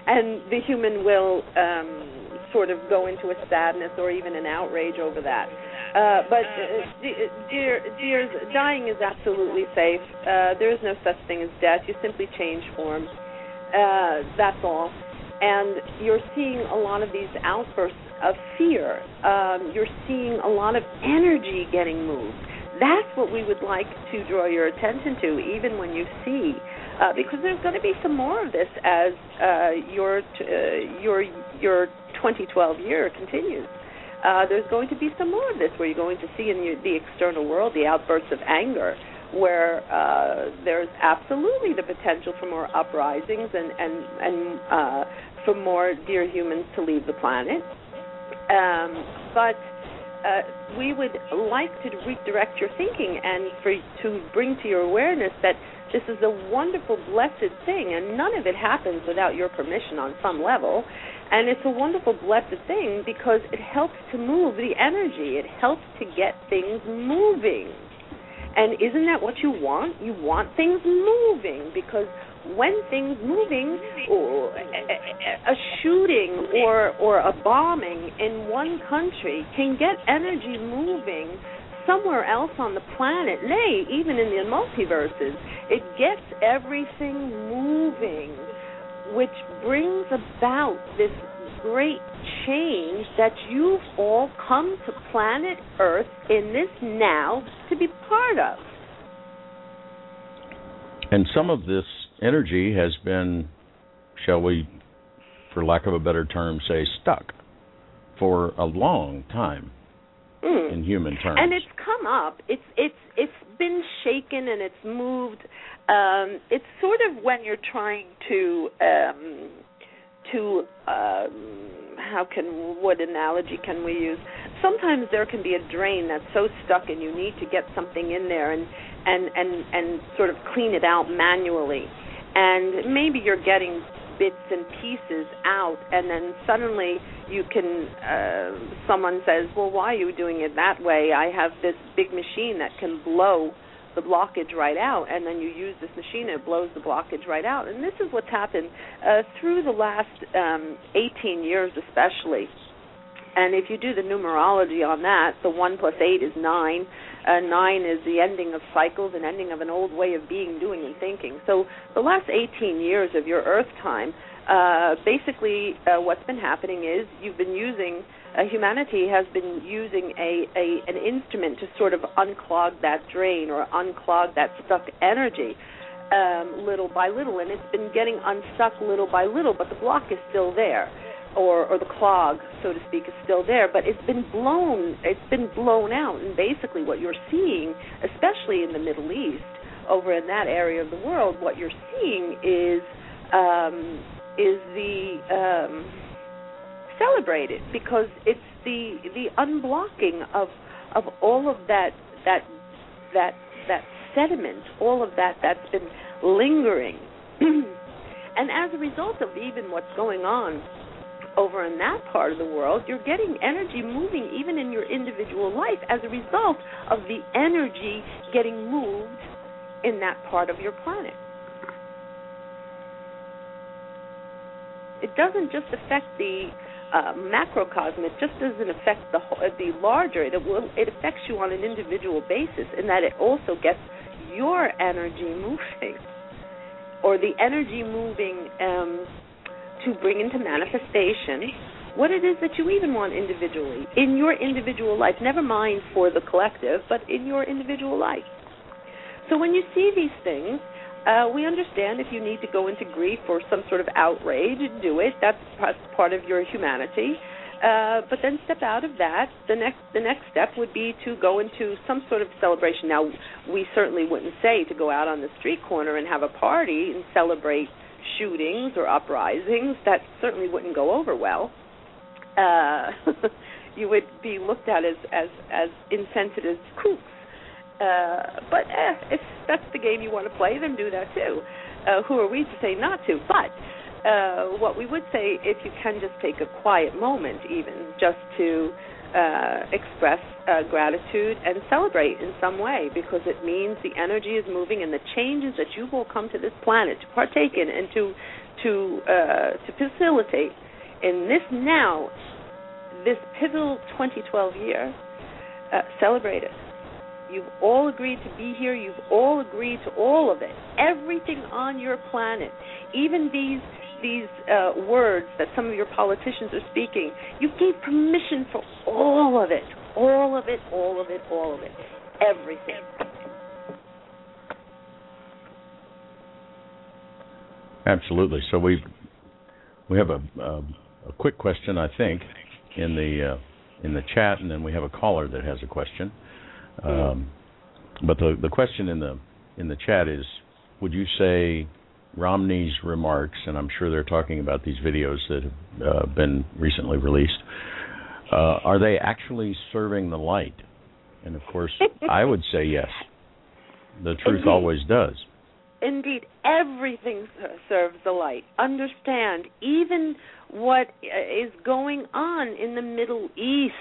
and the human will um, sort of go into a sadness or even an outrage over that. Uh, but uh, dear, dears, dying is absolutely safe. Uh, there is no such thing as death. You simply change form. Uh, that's all. And you're seeing a lot of these outbursts of fear. Um, you're seeing a lot of energy getting moved. That's what we would like to draw your attention to, even when you see, uh, because there's going to be some more of this as uh, your your your 2012 year continues uh, there's going to be some more of this where you're going to see in your, the external world the outbursts of anger where uh, there's absolutely the potential for more uprisings and and and uh, for more dear humans to leave the planet. Um, but uh, we would like to redirect your thinking and for to bring to your awareness that this is a wonderful, blessed thing, and none of it happens without your permission on some level. And it's a wonderful, blessed thing because it helps to move the energy. It helps to get things moving. And isn't that what you want? You want things moving because when things moving, or a shooting or or a bombing in one country can get energy moving somewhere else on the planet, nay, even in the multiverses. It gets everything moving, which brings about this great change that you've all come to planet Earth in this now to be part of. And some of this energy has been, shall we, for lack of a better term, say stuck for a long time mm. in human terms. And it's come up. It's it's it's been shaken and it's moved. Um, it's sort of when you're trying to um, to um, how can what analogy can we use? Sometimes there can be a drain that's so stuck and you need to get something in there and and and and sort of clean it out manually. And maybe you're getting bits and pieces out and then suddenly you can uh someone says well why are you doing it that way i have this big machine that can blow the blockage right out, and then you use this machine, it blows the blockage right out. And this is what's happened uh, through the last um, 18 years, especially. And if you do the numerology on that, the one plus eight is nine. Uh, nine is the ending of cycles, an ending of an old way of being, doing, and thinking. So the last 18 years of your Earth time, uh, basically, uh, what's been happening is you've been using uh, humanity has been using a, a an instrument to sort of unclog that drain or unclog that stuck energy um, little by little, and it's been getting unstuck little by little, but the block is still there, or or the clog, so to speak, is still there, but it's been blown. It's been blown out, and basically, what you're seeing, especially in the Middle East, over in that area of the world, what you're seeing is um, is the um, celebrated because it's the the unblocking of of all of that that that that sediment, all of that that's been lingering. and as a result of even what's going on over in that part of the world, you're getting energy moving even in your individual life as a result of the energy getting moved in that part of your planet. It doesn't just affect the uh, macrocosm, it just doesn't affect the uh, the larger. It will it affects you on an individual basis, in that it also gets your energy moving, or the energy moving um, to bring into manifestation what it is that you even want individually in your individual life. Never mind for the collective, but in your individual life. So when you see these things, uh, we understand if you need to go into grief or some sort of outrage, do it. That's part of your humanity. Uh, but then step out of that. The next the next step would be to go into some sort of celebration. Now, we certainly wouldn't say to go out on the street corner and have a party and celebrate shootings or uprisings. That certainly wouldn't go over well. Uh, you would be looked at as as as insensitive kooks uh, but eh, if that's the game you want to play, then do that too. Uh, who are we to say not to? But uh, what we would say, if you can just take a quiet moment, even just to uh, express uh, gratitude and celebrate in some way, because it means the energy is moving and the changes that you will come to this planet to partake in and to to uh, to facilitate in this now, this pivotal 2012 year. Uh, celebrate it You've all agreed to be here. You've all agreed to all of it. Everything on your planet, even these these uh, words that some of your politicians are speaking, you gave permission for all of it, all of it, all of it, all of it, everything. Absolutely. So we we have a, a, a quick question, I think, in the uh, in the chat, and then we have a caller that has a question. Um, but the the question in the in the chat is, would you say Romney's remarks, and I'm sure they're talking about these videos that have uh, been recently released, uh, are they actually serving the light? And of course, I would say yes. The truth Indeed. always does. Indeed, everything serves the light. Understand, even what uh, going on in the Middle East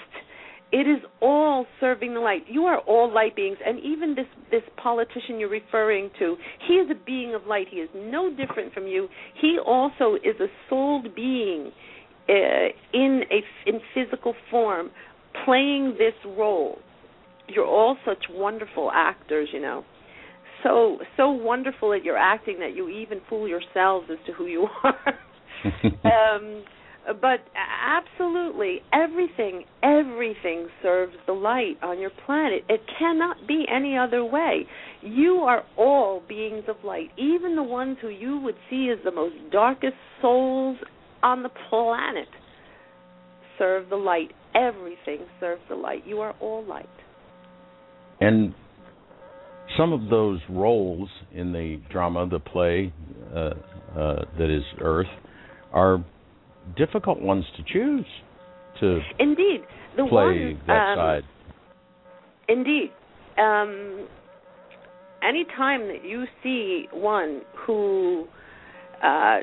It is all serving the light. You are all light beings, and even this this politician you're referring to, he is a being of light. He is no different from you. He also is a souled being uh, in a in physical form, playing this role. You're all such wonderful actors, you know. So so wonderful at your acting that you even fool yourselves as to who you are. um, but absolutely everything everything serves the light on your planet. It cannot be any other way. You are all beings of light. Even the ones who you would see as the most darkest souls on the planet serve the light. Everything serves the light. You are all light. And some of those roles in the drama the play uh, uh, that is earth are difficult ones to choose to indeed the play one, that um, side. Indeed. Um, any time that you see one who, uh,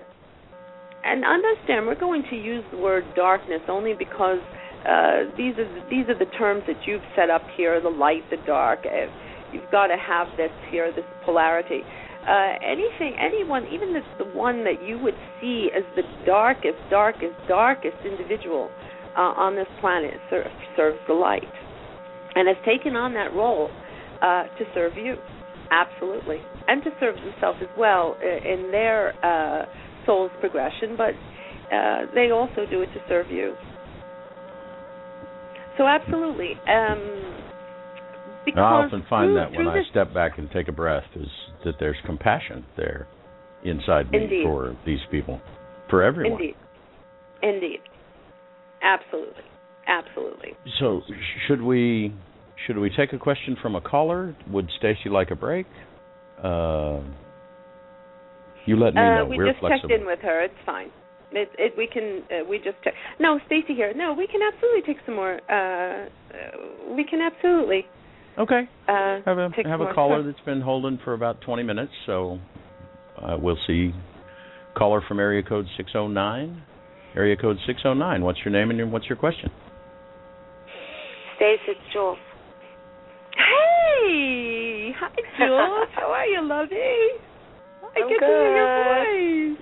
and understand, we're going to use the word darkness only because uh, these are the, these are the terms that you've set up here: the light, the dark. Uh, you've got to have this here, this polarity uh, anything, anyone, even the, the one that you would see as the darkest, darkest, darkest individual uh, on this planet ser- serves the light and has taken on that role uh, to serve you, absolutely, and to serve themselves as well in their uh, soul's progression, but uh, they also do it to serve you. So, absolutely. Um, because I often find through, that when I step back and take a breath is that there's compassion there inside me Indeed. for these people, for everyone. Indeed. Indeed. Absolutely. Absolutely. So should we should we take a question from a caller? Would Stacy like a break? Uh, you let me Uh, know. we We're just flexible. checked in with her. It's fine. It, it, we can. Uh, we just. Check. No, Stacy here. No, we can absolutely take some more. Uh, uh, we can absolutely. Okay. Uh, Have a have a more. caller that's been holding for about 20 minutes, so uh, we'll see. Caller from area code 609. Area code 609. What's your name and your, what's your question? Stace, it's Jules. Hey, hi Jules. How are you, lovey? I I'm get to hear your voice.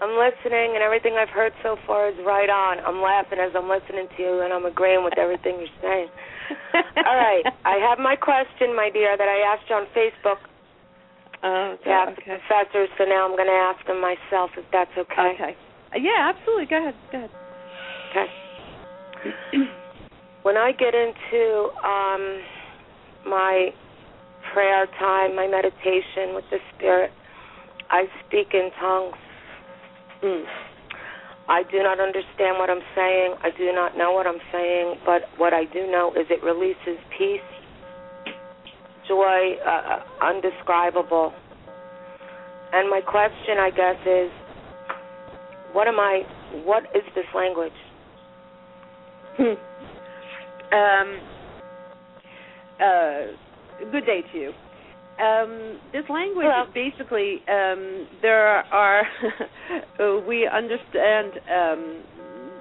I'm listening, and everything I've heard so far is right on. I'm laughing as I'm listening to you, and I'm agreeing with everything you're saying. All right, I have my question, my dear, that I asked you on Facebook Oh, ask the okay. professors, so now I'm going to ask them myself, if that's okay. Okay. Uh, yeah, absolutely. Go ahead. Go ahead. Okay. when I get into um, my prayer time, my meditation with the Spirit, I speak in tongues. Mm. I do not understand what I'm saying. I do not know what I'm saying, but what I do know is it releases peace, joy, uh, undescribable. And my question, I guess, is what am I, what is this language? Hmm. um, uh, good day to you. Um, this language Hello. is basically um, there are uh, we understand um,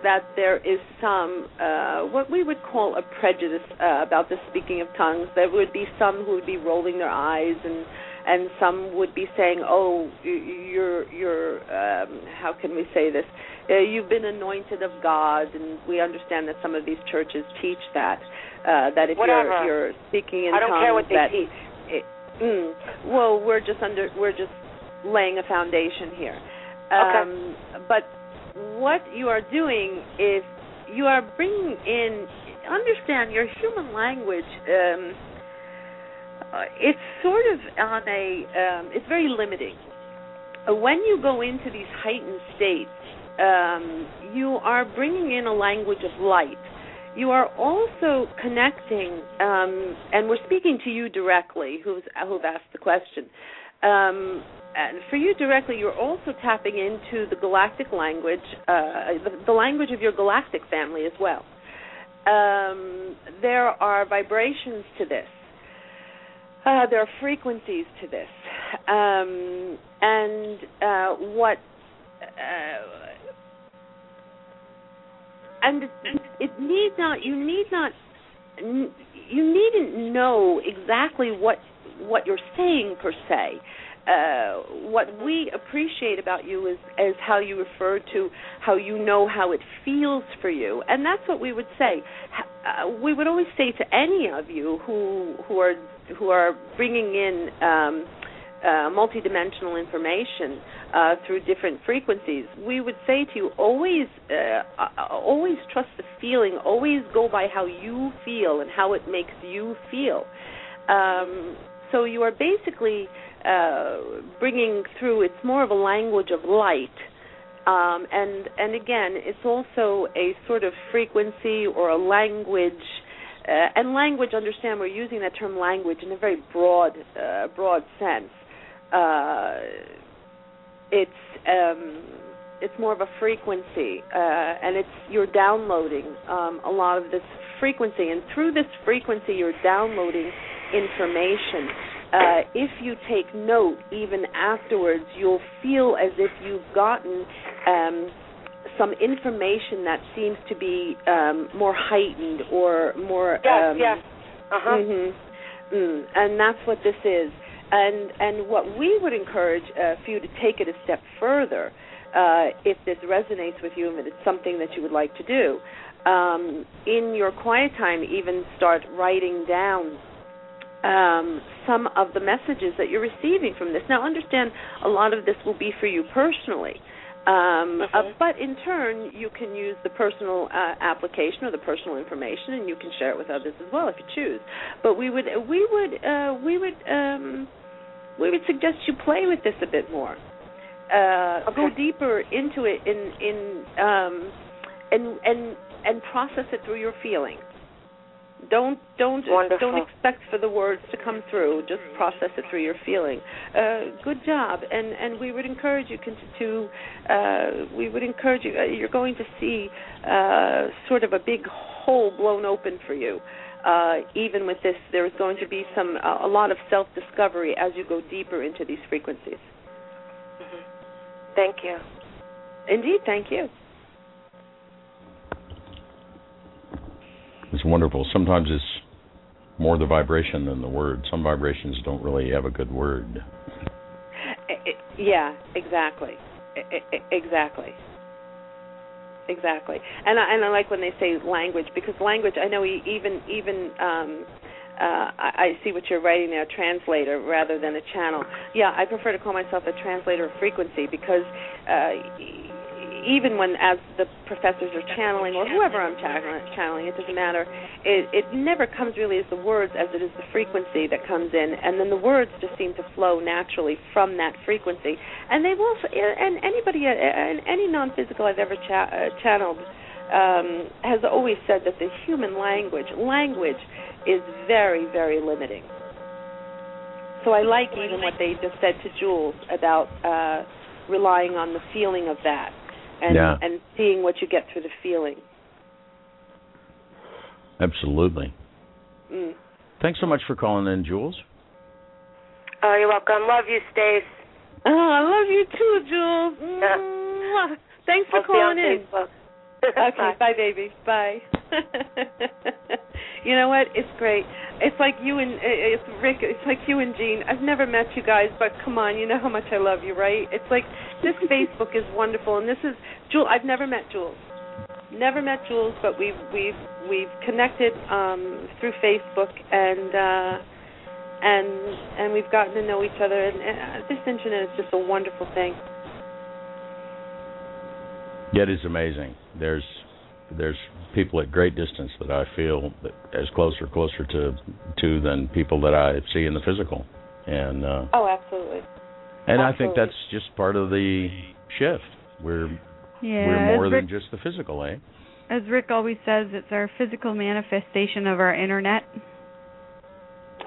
that there is some uh, what we would call a prejudice uh, about the speaking of tongues. There would be some who would be rolling their eyes and and some would be saying, "Oh, you- you're you're um, how can we say this? Uh, you've been anointed of God." And we understand that some of these churches teach that uh, that if Whatever. you're you're speaking in I don't tongues, care what they that teach. Mm, well, we're just under we're just laying a foundation here. Um, But what you are doing is you are bringing in understand your human language. Um, uh, it's sort of on a um, it's very limiting. When you go into these heightened states, um, you are bringing in a language of light. You are also connecting, um, and we're speaking to you directly, who's who've asked the question. Um, and for you directly, you're also tapping into the galactic language, uh, the, the language of your galactic family as well. Um, there are vibrations to this. Uh, there are frequencies to this, um, and uh, what, uh, and it, need not. You need not you needn't know exactly what what you're saying per se. Uh, what we appreciate about you is, is how you refer to how you know how it feels for you, and that's what we would say. Uh, we would always say to any of you who who are who are bringing in um, uh, multidimensional information uh, through different frequencies, we would say to you always, uh, uh, always trust the feeling. Always go by how you feel and how it makes you feel. Um, so you are basically uh, bringing through. It's more of a language of light. Um, and and again, it's also a sort of frequency or a language uh, and language understand we're using that term language in a very broad uh, broad sense uh, it's um, it's more of a frequency, uh, and it's you're downloading um, a lot of this frequency, and through this frequency, you're downloading information. Uh, if you take note, even afterwards, you'll feel as if you've gotten um, some information that seems to be um, more heightened or more. Yes, um, yes. Uh huh. Mm-hmm, mm, and that's what this is. And and what we would encourage uh, for you to take it a step further, uh, if this resonates with you and it's something that you would like to do, um, in your quiet time, even start writing down um, some of the messages that you're receiving from this. Now, understand a lot of this will be for you personally. Um, uh, Mhm. but in turn, you can use the personal uh, application or the personal information, and you can share it with others as well if you choose. But we would we would uh, we would um, we would suggest you play with this a bit more. Uh, Go deeper into it in in um, and and and process it through your feeling. Don't don't Wonderful. don't expect for the words to come through. Just process it through your feeling. Uh, good job, and and we would encourage you to. Uh, we would encourage you. Uh, you're going to see uh, sort of a big hole blown open for you. Uh, even with this, there is going to be some uh, a lot of self discovery as you go deeper into these frequencies. Mhm. Thank you. Indeed, thank you. It's wonderful. Sometimes it's more the vibration than the word. Some vibrations don't really have a good word. I- I- yeah, exactly, I- I- exactly, exactly. And I, and I like when they say language because language. I know even even um, uh, I, I see what you're writing there, translator rather than a channel. Yeah, I prefer to call myself a translator of frequency because uh, even when as the professors are channeling or whoever I'm channeling, it doesn't matter. It it never comes really as the words as it is the frequency that comes in, and then the words just seem to flow naturally from that frequency. And they've also and anybody uh, and any non-physical I've ever cha- uh, channeled um, has always said that the human language language is very very limiting. So I like even what they just said to Jules about uh, relying on the feeling of that and Yeah. and seeing what you get through the feeling. Absolutely. Mm. Thanks so much for calling in, Jules. Oh, you're welcome. Love you, Stace. Oh, I love you too, Jules. Yeah. Thanks for I'll see you on calling in. Facebook. Okay, Bye. bye, baby. Bye. you know what? It's great. It's like you and it's Rick. It's like you and Jean. I've never met you guys, but come on, you know how much I love you, right? It's like this Facebook is wonderful, and this is Jules. I've never met Jules. Never met Jules, but we've we've we've connected um through Facebook and uh and and we've gotten to know each other and, and uh, this internet is just a wonderful thing. Yeah, it is amazing. There's there's people at great distance that I feel that as closer closer to to than people that I see in the physical, and uh, Oh, absolutely. and I think that's just part of the shift. We're Yeah, we're more as than just the physical, eh? as Rick always says, it's our physical manifestation of our internet.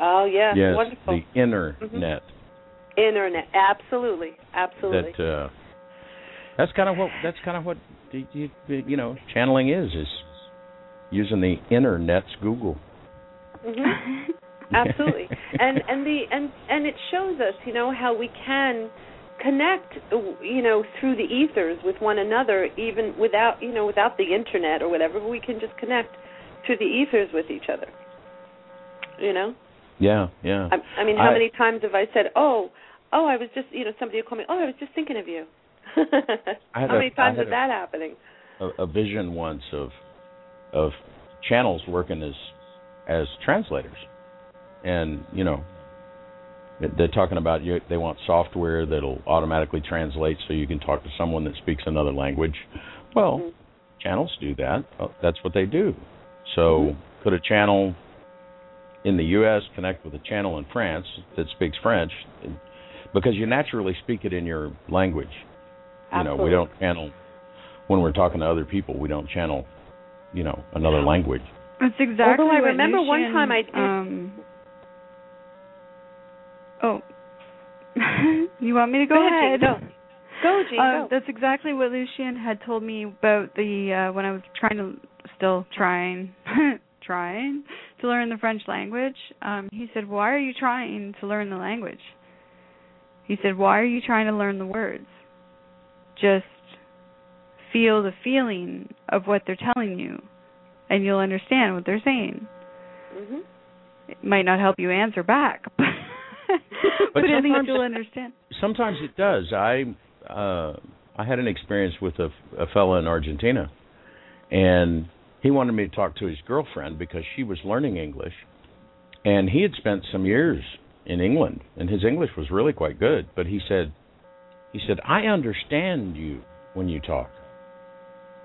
Oh yeah, yes, wonderful. the inner Mhm. Internet, absolutely, absolutely. That uh, that's kind of what that's kind of what the, you, you know channeling is is using the internet's Google. hmm Absolutely, and and the and and it shows us, you know, how we can connect, you know, through the ethers with one another, even without, you know, without the internet or whatever. We can just connect through the ethers with each other. You know. Yeah, yeah. I, I mean, how I, many times have I said, "Oh, oh, I was just," you know, somebody will call me, "Oh, I was just thinking of you." how many a, times is that happening? A, a vision once of of channels working as as translators, and you know, they're talking about you. They want software that'll automatically translate so you can talk to someone that speaks another language. Well, mm-hmm. channels do that. That's what they do. So, mm-hmm. could a channel in the U.S. connect with a channel in France that speaks French? Because you naturally speak it in your language. Absolutely. You know, we don't channel when we're talking to other people. We don't channel, you know, another language. That's exactly. Although I remember Lucian, one time I did. Um, oh, you want me to go, go ahead? Go, go, Jean, uh, go. That's exactly what Lucian had told me about the uh when I was trying to, still trying, trying to learn the French language. Um, he said, "Why are you trying to learn the language?" He said, "Why are you trying to learn the words? Just feel the feeling of what they're telling you, and you'll understand what they're saying." Mm-hmm. It might not help you answer back, but but, I think you'll understand. Sometimes it does. I uh, I had an experience with a, a fella in Argentina, and he wanted me to talk to his girlfriend because she was learning English, and he had spent some years in England, and his English was really quite good. But he said, he said, I understand you when you talk.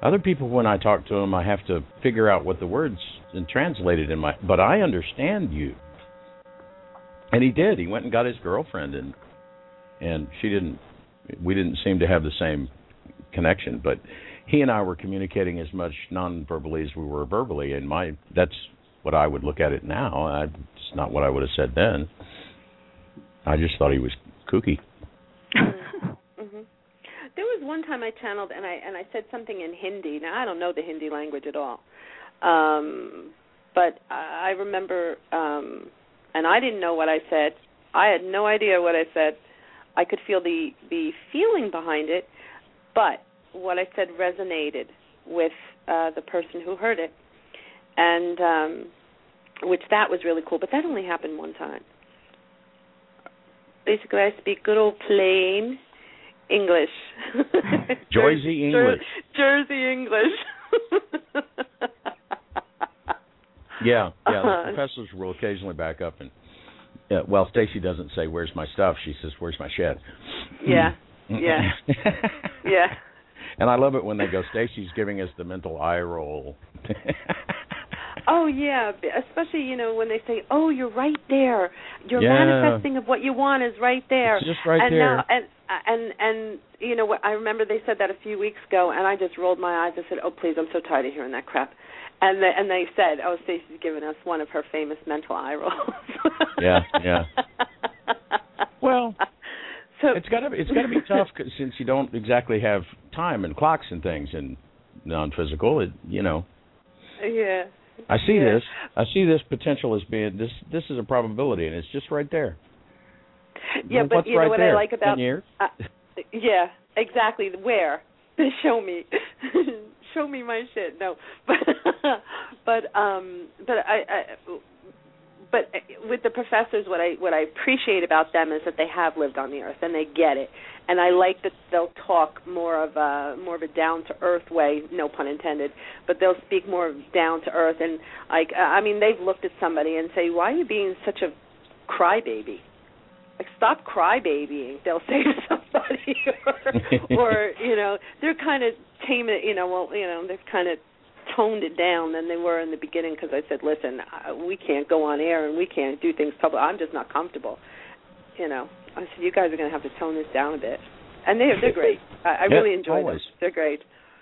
Other people, when I talk to them, I have to figure out what the words and translate it in my. But I understand you. And he did. He went and got his girlfriend, and and she didn't. We didn't seem to have the same connection, but he and I were communicating as much non-verbally as we were verbally, and my that's what I would look at it now. I, it's not what I would have said then. I just thought he was kooky. There was one time I channeled and I and I said something in Hindi. Now I don't know the Hindi language at all, um, but I remember, um, and I didn't know what I said. I had no idea what I said. I could feel the the feeling behind it, but what I said resonated with uh, the person who heard it, and um, which that was really cool. But that only happened one time. Basically, I speak good old plain English. Jersey English. Jersey English. yeah, yeah. The uh-huh. professors will occasionally back up and. Yeah, well, Stacy doesn't say where's my stuff. She says where's my shed. Yeah. Yeah. yeah. And I love it when they go, Stacy's giving us the mental eye roll. Oh yeah, especially you know when they say, "Oh, you're right there. Your yeah. manifesting of what you want is right there." It's just right and there. Now, and and and you know what? I remember they said that a few weeks ago, and I just rolled my eyes. I said, "Oh, please, I'm so tired of hearing that crap." And the, and they said, "Oh, Stacy's giving us one of her famous mental eye rolls." yeah, yeah. Well, so it's got to it's got to be tough cause, since you don't exactly have time and clocks and things and non-physical. It you know. Yeah. I see yeah. this. I see this potential as being this. This is a probability, and it's just right there. Yeah, but you right know what there? I like about? Uh, yeah, exactly. Where? Show me. Show me my shit. No, but but um, but I, I but uh, with the professors, what I what I appreciate about them is that they have lived on the earth and they get it, and I like that they'll talk more of a more of a down to earth way, no pun intended, but they'll speak more down to earth and like I mean they've looked at somebody and say, why are you being such a crybaby? Like stop crybabying. They'll say to somebody, or, or you know they're kind of tame. You know, well you know they're kind of toned it down than they were in the beginning because I said, listen, we can't go on air and we can't do things public. I'm just not comfortable. You know, I said, you guys are going to have to tone this down a bit. And they're they're great. I, I yeah, really enjoy always. them. They're great.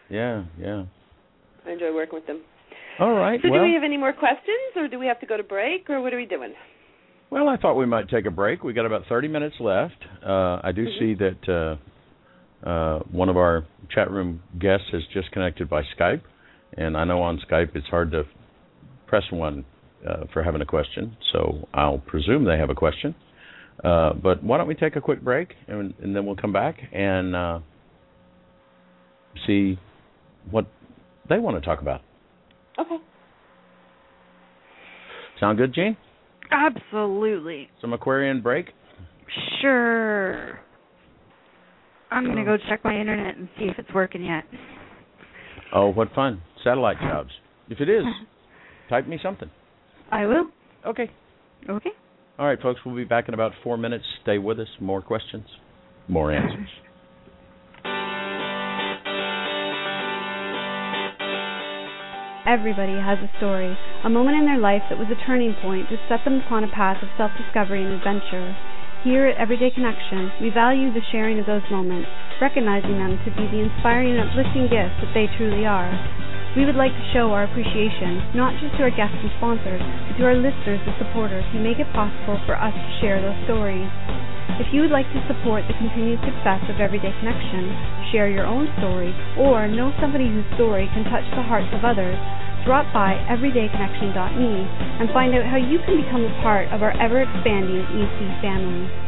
Yeah, yeah. I enjoy working with them. All right. So, well, do we have any more questions, or do we have to go to break, or what are we doing? Well, I thought we might take a break. We got about 30 minutes left. Uh, I do mm-hmm. see that uh, uh, one of our chat room guests has just connected by Skype. And I know on Skype it's hard to press one uh, for having a question, so I'll presume they have a question. Uh, but why don't we take a quick break and, and then we'll come back and uh, see what they want to talk about. Okay. Sound good, Jean? Absolutely. Some Aquarian break? Sure. I'm going to go check my internet and see if it's working yet. Oh, what fun. Satellite jobs. If it is, type me something. I will. Okay. Okay. All right, folks, we'll be back in about four minutes. Stay with us. More questions, more answers. Everybody has a story, a moment in their life that was a turning point to set them upon a path of self discovery and adventure. Here at Everyday Connection, we value the sharing of those moments, recognizing them to be the inspiring and uplifting gifts that they truly are. We would like to show our appreciation, not just to our guests and sponsors, but to our listeners and supporters who make it possible for us to share those stories. If you would like to support the continued success of Everyday Connection, share your own story, or know somebody whose story can touch the hearts of others, drop by everydayconnection.me and find out how you can become a part of our ever expanding EC family.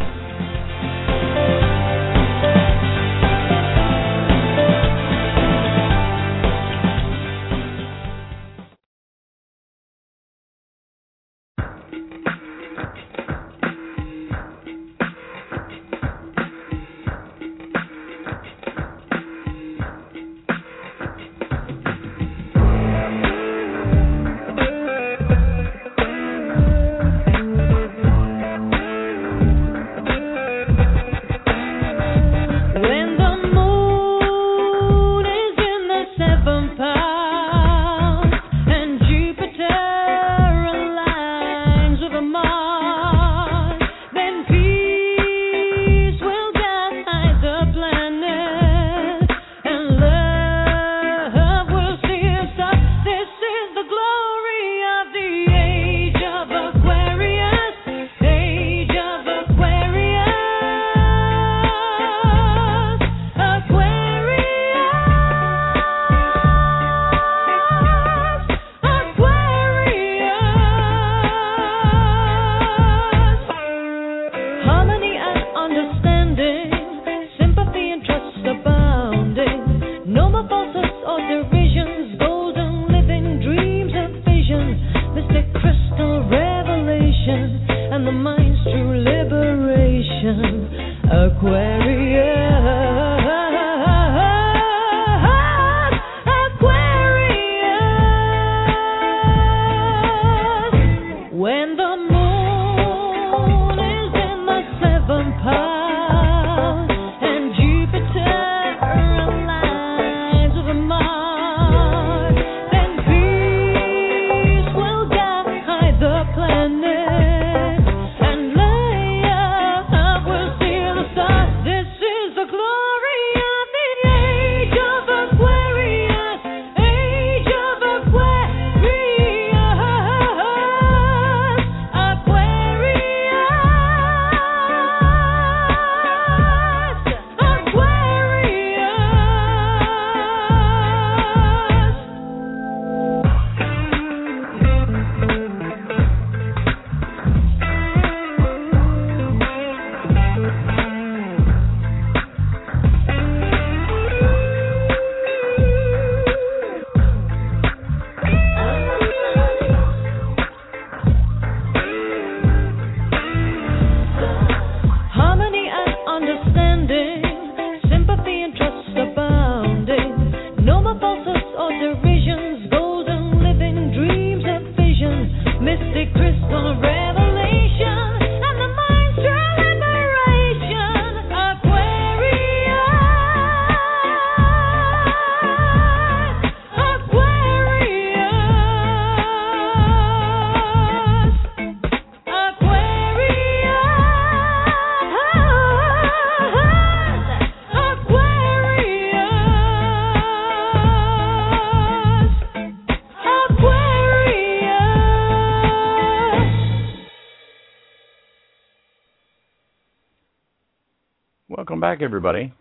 Back, everybody.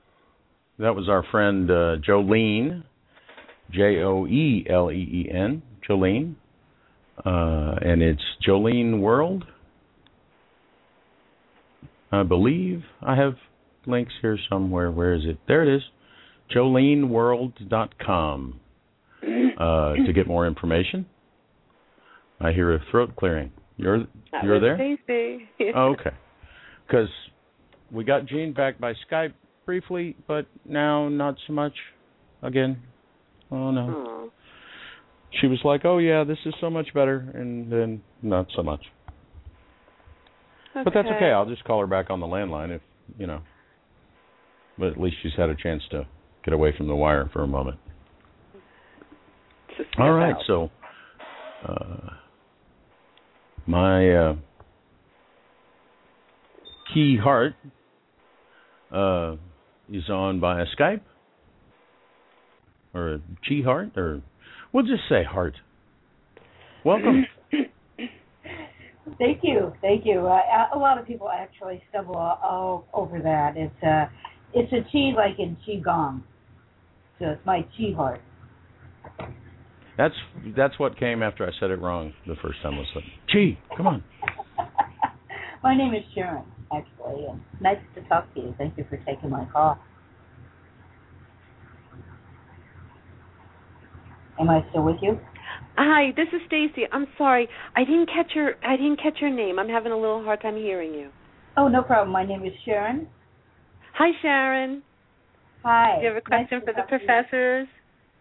That was our friend uh, Joeleen, J O E L E E N, Joeleen, uh, and it's Joeleen World. I believe I have links here somewhere. Where is it? There it is. JoeleenWorld.com uh, to get more information. I hear a throat clearing. You're you're there. Oh, okay. Because we got Jean back by Skype briefly, but now not so much. Again. Oh no. Aw. She was like, "Oh yeah, this is so much better," and then not so much. But that's okay. I'll just call her back on the landline if you know. But at least she's had a chance to get away from the wire for a moment. All right, out. so uh, my uh, key heart uh, is on via Skype or a chi heart, or we'll just say heart. Welcome. Thank you, thank you. Uh, a lot of people actually stumble all, over that. It's a, it's a chi like in qigong, so it's my chi heart. That's that's what came after I said it wrong the first time. Was like, chi, come on. my name is Sharon, actually, and nice to talk to you. Thank you for taking my call. Am I still with you? Hi, this is Stacy. I'm sorry. I didn't catch your I didn't catch your name. I'm having a little hard time hearing you. Oh, no problem. My name is Sharon. Hi, Sharon. Hi. Do you have a question Nice for the professors?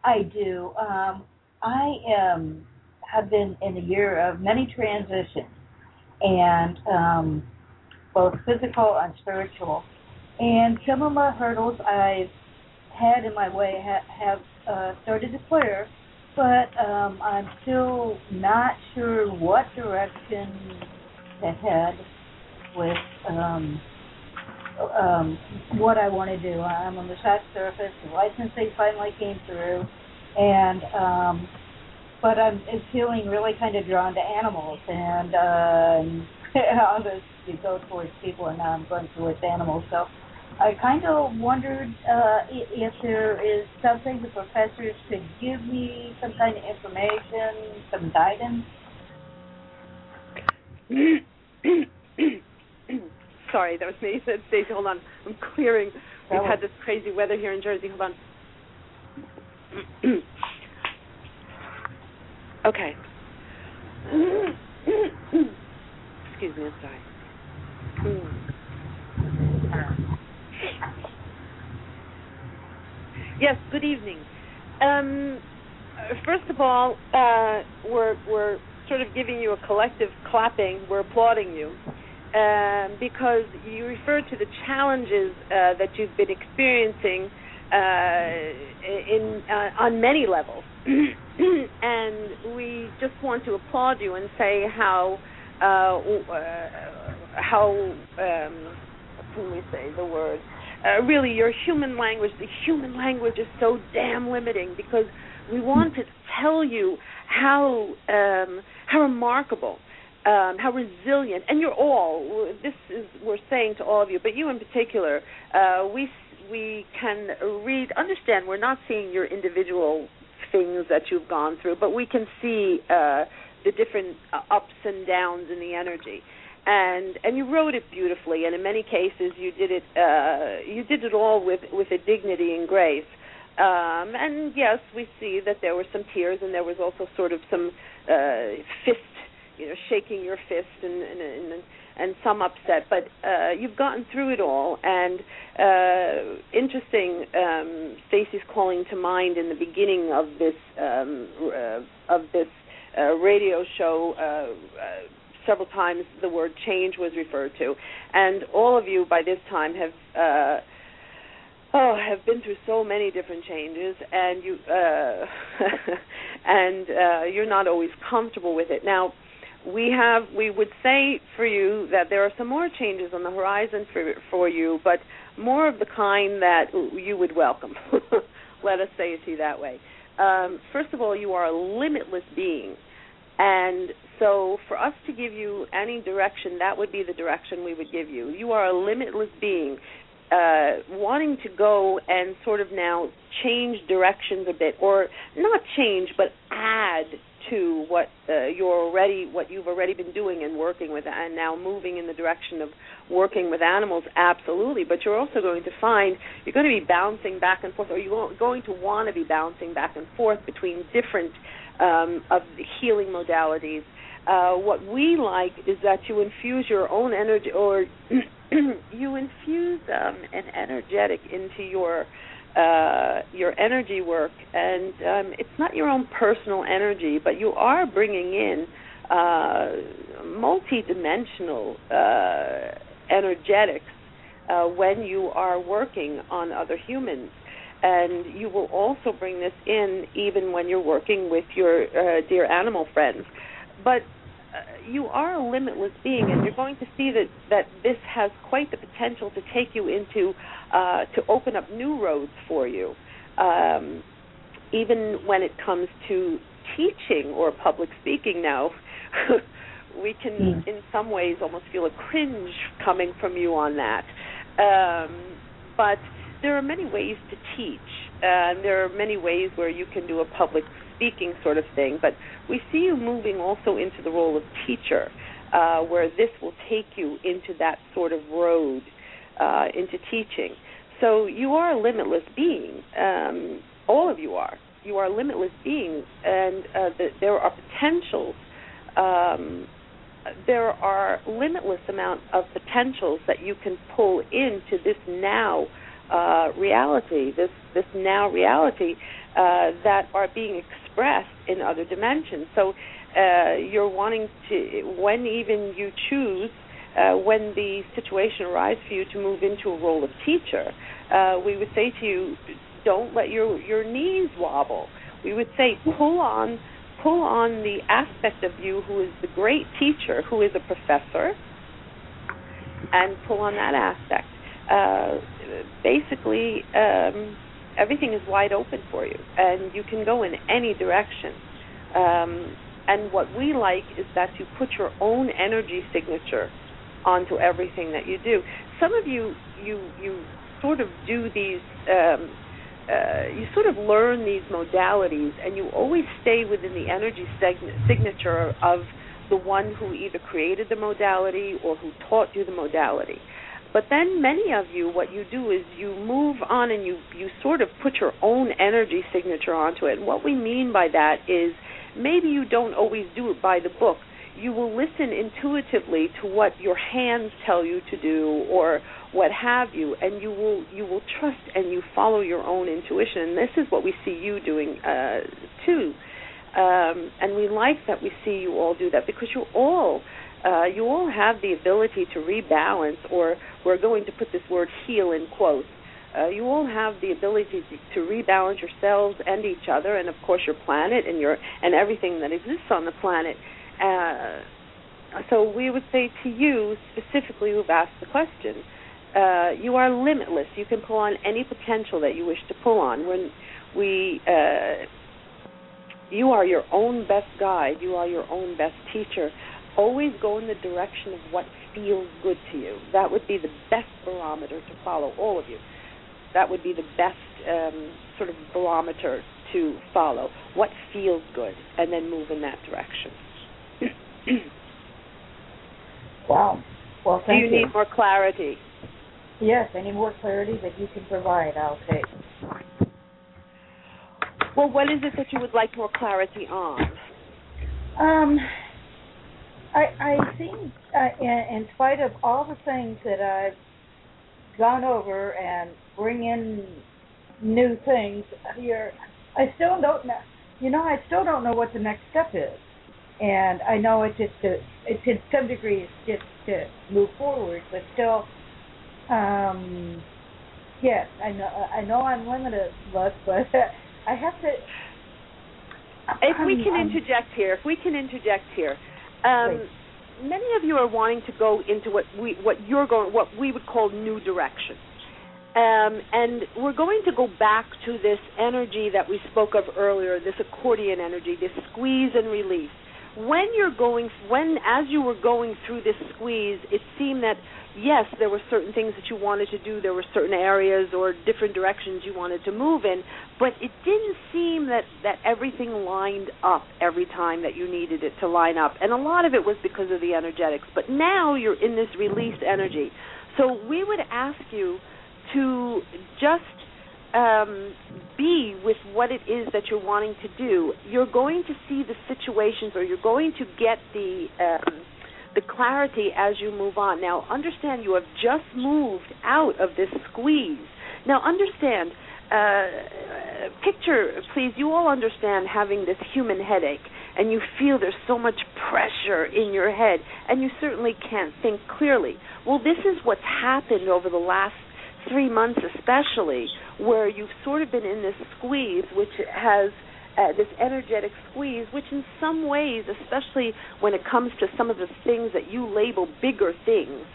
I do. Um, I am have been in a year of many transitions, and um, both physical and spiritual. And some of my hurdles I've had in my way ha- have uh, started to clear, but um, I'm still not sure what direction to head with um, um, what I want to do. I'm a massage therapist. The licensing finally came through, and um, but I'm feeling really kind of drawn to animals, and um, I'll just go towards people, and I'm going towards animals. So I kind of wondered uh, if there is something the professors could give me, some kind of information, some guidance. Sorry, that was me. Stacy, hold on. I'm clearing. We've had this crazy weather here in Jersey. Hold on. okay. Excuse me. I'm sorry. Yes. Good evening. Um, first of all, uh, we're we're sort of giving you a collective clapping. We're applauding you um, because you referred to the challenges uh, that you've been experiencing uh, in uh, on many levels, and we just want to applaud you and say how uh, uh, how um, can we say the word? Uh, really your human language the human language is so damn limiting because we want to tell you how um, how remarkable um, how resilient and you're all this is we're saying to all of you but you in particular uh, we we can read understand we're not seeing your individual things that you've gone through but we can see uh, the different uh, ups and downs in the energy. And and you wrote it beautifully and in many cases you did it uh you did it all with with a dignity and grace. Um and yes we see that there were some tears and there was also sort of some uh fist you know shaking your fist and and and, and some upset. But uh you've gotten through it all and uh interesting um Stacy's calling to mind in the beginning of this um uh, of this uh, radio show uh, uh several times the word change was referred to. And all of you by this time have uh oh have been through so many different changes and you uh and uh you're not always comfortable with it. Now we have we would say for you that there are some more changes on the horizon for for you but more of the kind that you would welcome. Let us say it to you that way um first of all you are a limitless being and so, for us to give you any direction, that would be the direction we would give you. You are a limitless being, uh, wanting to go and sort of now change directions a bit, or not change, but add to what uh, you're already, what you've already been doing and working with, and now moving in the direction of working with animals. Absolutely, but you're also going to find you're going to be bouncing back and forth, or you're going to want to be bouncing back and forth between different um, of the healing modalities Uh, what we like is that you infuse your own energy, or you infuse um, an energetic into your uh, your energy work, and um, it's not your own personal energy, but you are bringing in uh, multi-dimensional uh, energetics uh, when you are working on other humans. And you will also bring this in even when you're working with your uh, dear animal friends. But you are a limitless being, and you're going to see that that this has quite the potential to take you into uh, to open up new roads for you. Um, even when it comes to teaching or public speaking now, we can, mm. in some ways, almost feel a cringe coming from you on that. Um, but there are many ways to teach, and there are many ways where you can do a public speaking sort of thing. But we see you moving also into the role of teacher, uh, where this will take you into that sort of road uh, into teaching. So you are a limitless being. Um, all of you are. You are limitless beings, and uh, the, there are potentials um, there are limitless amount of potentials that you can pull into this now uh, reality, this this now reality uh, that are being expressed in other dimensions. So uh, you're wanting to, when even you choose, uh, when the situation arises for you to move into a role of teacher, uh, we would say to you, don't let your your knees wobble. We would say pull on pull on the aspect of you who is the great teacher, who is a professor, and pull on that aspect. Uh, basically, um, everything is wide open for you, and you can go in any direction. Um, and what we like is that you put your own energy signature onto everything that you do. Some of you, you, you sort of do these. Um, uh, you sort of learn these modalities, and you always stay within the energy signature of the one who either created the modality or who taught you the modality. But then many of you, what you do is you move on and you you sort of put your own energy signature onto it. And what we mean by that is maybe you don't always do it by the book. You will listen intuitively to what your hands tell you to do or what have you, and you will you will trust and you follow your own intuition. And this is what we see you doing uh, too. Um, and we like that we see you all do that because you all uh, you all have the ability to rebalance, or we're going to put this word "heal" in quotes. Uh, you all have the ability to, to rebalance yourselves and each other, and of course your planet and your and everything that exists on the planet. Uh, so we would say to you specifically, who've asked the question, uh, you are limitless. You can pull on any potential that you wish to pull on. When we, uh, you are your own best guide. You are your own best teacher. Always go in the direction of what feels good to you. That would be the best barometer to follow. All of you. That would be the best um, sort of barometer to follow. What feels good, and then move in that direction. wow. Well, Do you, you need more clarity? Yes, any more clarity that you can provide, I'll take. Well, what is it that you would like more clarity on? Um, I I think uh, in, in spite of all the things that I've gone over and bring in new things here, I still don't know. You know, I still don't know what the next step is, and I know it's just to it's in some degree it's just to move forward, but still um, yes, I know. I know I'm limited, but but I have to. If we can interject here, if we can interject here, um, many of you are wanting to go into what we what you're going what we would call new direction. Um, and we're going to go back to this energy that we spoke of earlier, this accordion energy, this squeeze and release. When you're going, when as you were going through this squeeze, it seemed that yes, there were certain things that you wanted to do, there were certain areas or different directions you wanted to move in, but it didn't seem that that everything lined up every time that you needed it to line up. And a lot of it was because of the energetics. But now you're in this released energy. So we would ask you to just um, be with what it is that you're wanting to do, you're going to see the situations, or you're going to get the um, the clarity as you move on. Now, understand you have just moved out of this squeeze. Now, understand. Uh, picture, please. You all understand having this human headache, and you feel there's so much pressure in your head, and you certainly can't think clearly. Well, this is what's happened over the last three months, especially, where you've sort of been in this squeeze, which has uh, this energetic squeeze, which in some ways, especially when it comes to some of the things that you label bigger things,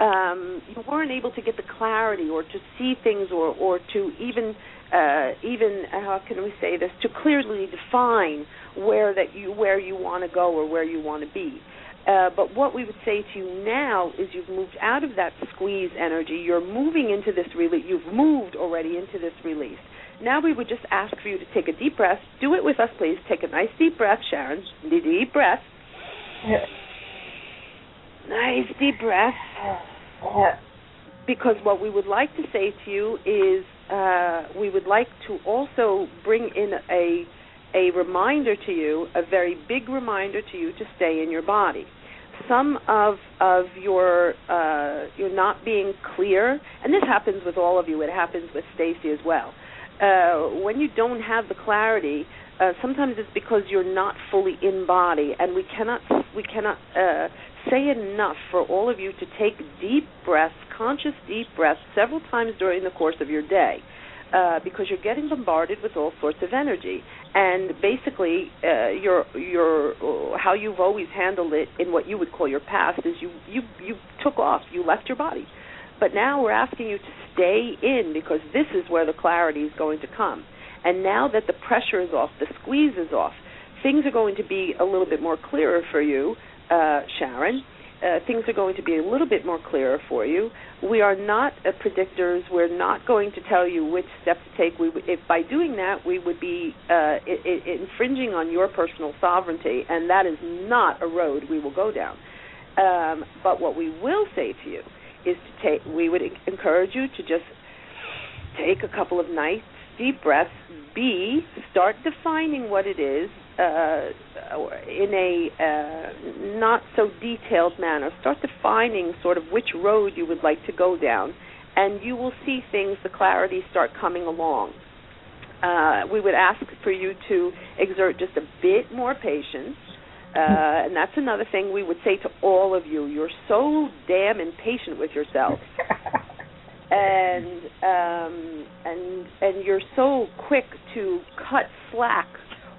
um, you weren't able to get the clarity or to see things or, or to even uh, even how can we say this to clearly define where that you where you want to go or where you want to be. Uh, but what we would say to you now is you've moved out of that squeeze energy. You're moving into this release. You've moved already into this release. Now we would just ask for you to take a deep breath. Do it with us, please. Take a nice deep breath, Sharon. Deep breath. Nice deep breath. Because what we would like to say to you is uh, we would like to also bring in a a reminder to you, a very big reminder to you to stay in your body. Some of of your uh, you're not being clear, and this happens with all of you. It happens with Stacy as well uh, when you don't have the clarity, uh, sometimes it's because you're not fully in body, and we cannot we cannot uh, say enough for all of you to take deep breaths, conscious deep breaths, several times during the course of your day. Uh, because you're getting bombarded with all sorts of energy, and basically, uh, your your uh, how you've always handled it in what you would call your past is you you you took off, you left your body, but now we're asking you to stay in because this is where the clarity is going to come. And now that the pressure is off, the squeeze is off, things are going to be a little bit more clearer for you, uh, Sharon. Uh, things are going to be a little bit more clearer for you. We are not uh, predictors. We're not going to tell you which step to take. We, if by doing that, we would be uh, infringing on your personal sovereignty, and that is not a road we will go down. Um, but what we will say to you is to take we would encourage you to just take a couple of nice deep breaths b start defining what it is uh, in a uh, not so detailed manner. Start defining sort of which road you would like to go down and you will see things the clarity start coming along. Uh, we would ask for you to exert just a bit more patience uh, and that's another thing we would say to all of you. You're so damn impatient with yourself. and um, and and you're so quick to cut slack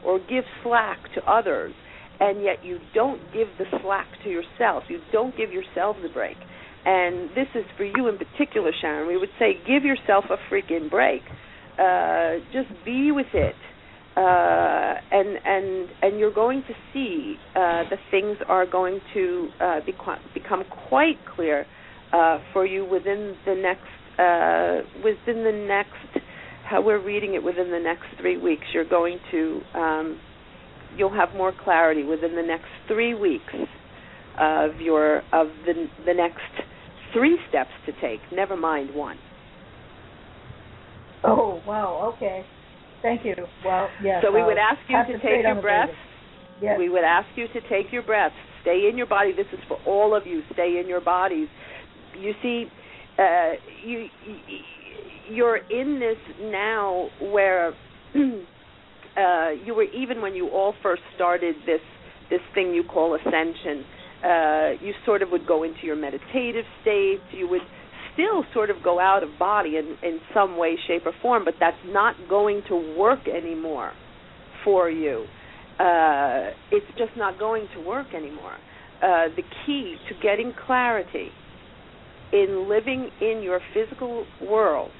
or give slack to others, and yet you don't give the slack to yourself. You don't give yourself the break. And this is for you in particular, Sharon. We would say give yourself a freaking break. Uh, just be with it uh, and and and you're going to see uh, the things are going to uh, become quite clear uh, for you within the next uh, within the next how we're reading it within the next three weeks. You're going to um, you'll have more clarity within the next three weeks of your of the the next three steps to take. Never mind one. Oh wow! Okay. Thank you. Well, yes. So we would ask you to, to take your breath. Yes. We would ask you to take your breath. Stay in your body. This is for all of you. Stay in your bodies. You see, uh, you you're in this now where uh, you were even when you all first started this this thing you call ascension. Uh, you sort of would go into your meditative state. You would still sort of go out of body in, in some way, shape, or form, but that's not going to work anymore for you. Uh, it's just not going to work anymore. Uh, the key to getting clarity in living in your physical world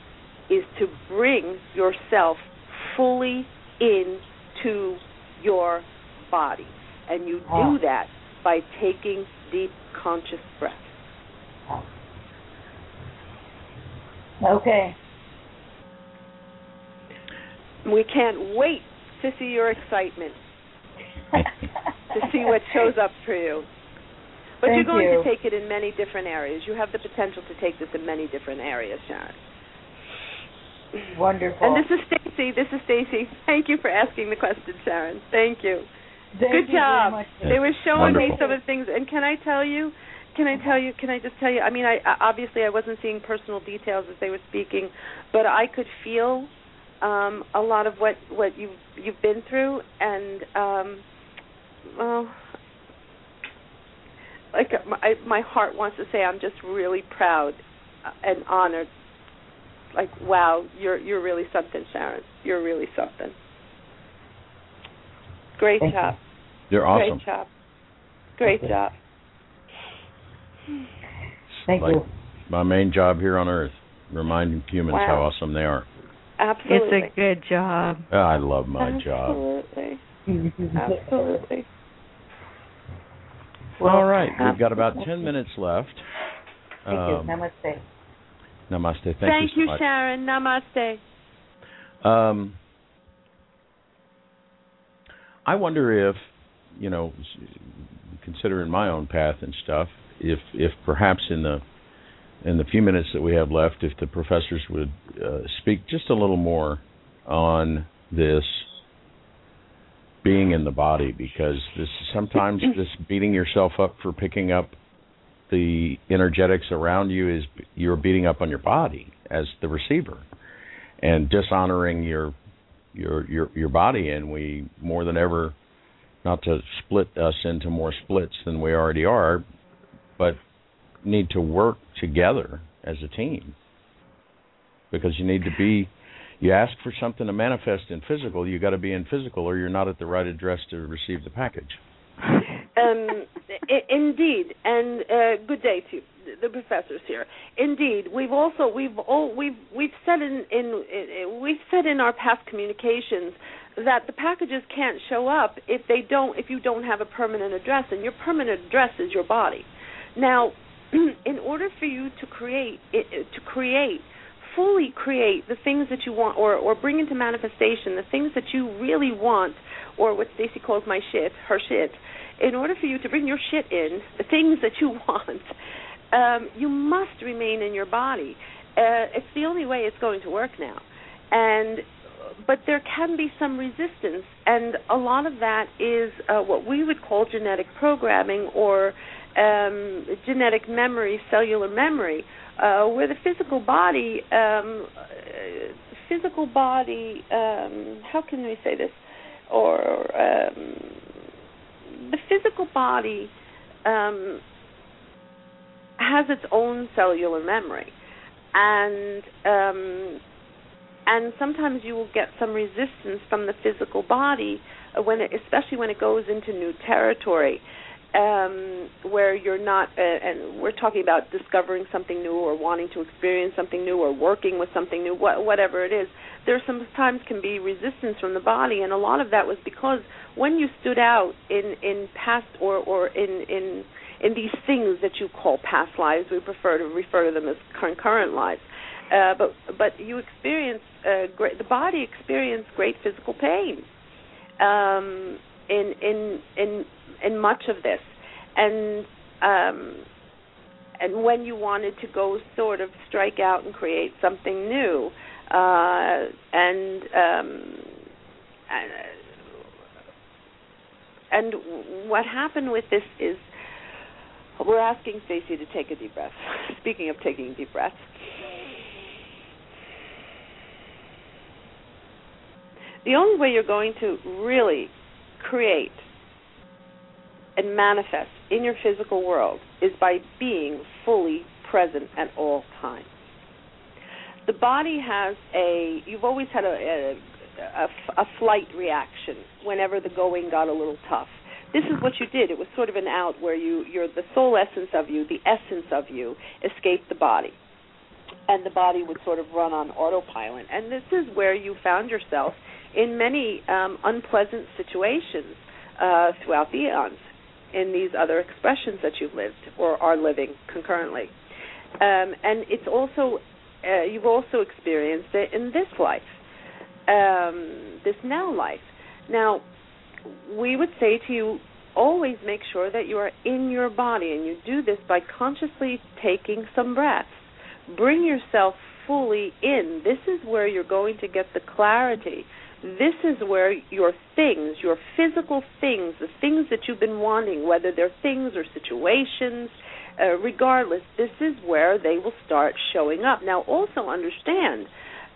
is to bring yourself fully into your body. And you do that by taking deep conscious breaths. Okay. We can't wait to see your excitement, to see what shows up for you. But Thank you're going you. to take it in many different areas. You have the potential to take this in many different areas, Sharon. Wonderful. And this is Stacy. This is Stacy. Thank you for asking the question, Sharon. Thank you. Thank Good you job. Very much. They were showing Wonderful. me some of the things, and can I tell you? Can I tell you? Can I just tell you? I mean, I obviously I wasn't seeing personal details as they were speaking, but I could feel um, a lot of what what you you've been through, and um, well, like my my heart wants to say I'm just really proud and honored. Like wow, you're you're really something, Sharon. You're really something. Great Thank job. You're awesome. Great job. Great you. job. Thank like you. my main job here on Earth, reminding humans Wow. how awesome they are. Absolutely. It's a good job. I love my job. Absolutely. Absolutely. All right, we've got about ten minutes left. Thank Um, you. Namaste. namaste. Thank, Thank you you, so much. Sharon. Namaste. Um, I wonder if, you know, considering my own path and stuff, if if perhaps in the in the few minutes that we have left, if the professors would uh, speak just a little more on this being in the body, because this sometimes this beating yourself up for picking up the energetics around you is you're beating up on your body as the receiver and dishonoring your your your your body. And we more than ever not to split us into more splits than we already are but need to work together as a team because you need to be you ask for something to manifest in physical you got to be in physical or you're not at the right address to receive the package Um, I- indeed, and uh, good day to the professors here. Indeed, we've also we've all we've we've said in, in in we've said in our past communications that the packages can't show up if they don't if you don't have a permanent address, and your permanent address is your body. Now, in order for you to create to create fully create the things that you want or or bring into manifestation the things that you really want or what Stacy calls my shit, her shit, in order for you to bring your shit in, the things that you want, um, you must remain in your body. Uh, it's the only way it's going to work now. And but there can be some resistance, and a lot of that is uh, what we would call genetic programming or um, genetic memory, cellular memory, uh, where the physical body, um, uh, physical body, um, how can we say this, or um, the physical body um, has its own cellular memory, and um, and sometimes you will get some resistance from the physical body when, it, especially when it goes into new territory, um, where you're not. Uh, and we're talking about discovering something new, or wanting to experience something new, or working with something new, wh- whatever it is. There sometimes can be resistance from the body, and a lot of that was because when you stood out in in past or or in in in these things that you call past lives, we prefer to refer to them as concurrent lives. Uh, but but you experience uh, great. The body experienced great physical pain um, in in in in much of this, and um, and when you wanted to go sort of strike out and create something new, uh, and um, and, what happened with this is we're asking Stacy to take a deep breath. Speaking of taking deep breaths. The only way you're going to really create and manifest in your physical world is by being fully present at all times. The body has a, you've always had a, a, a, a flight reaction whenever the going got a little tough. This is what you did. It was sort of an out where you, you're the soul essence of you, the essence of you, escaped the body. And the body would sort of run on autopilot. And this is where you found yourself in many um, unpleasant situations uh, throughout the eons in these other expressions that you've lived or are living concurrently. Um, and it's also uh, you've also experienced it in this life, um, this now life. Now, we would say to you, always make sure that you are in your body, and you do this by consciously taking some breaths. Bring yourself fully in. This is where you're going to get the clarity. This is where your things, your physical things, the things that you've been wanting, whether they're things or situations, uh, regardless, this is where they will start showing up. Now, also understand,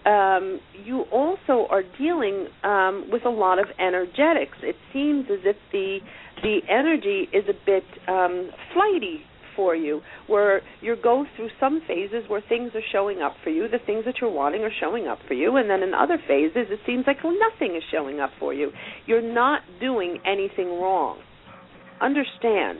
um, you also are dealing um, with a lot of energetics. It seems as if the the energy is a bit um, flighty for you, where you go through some phases where things are showing up for you, the things that you're wanting are showing up for you, and then in other phases it seems like nothing is showing up for you. You're not doing anything wrong. Understand,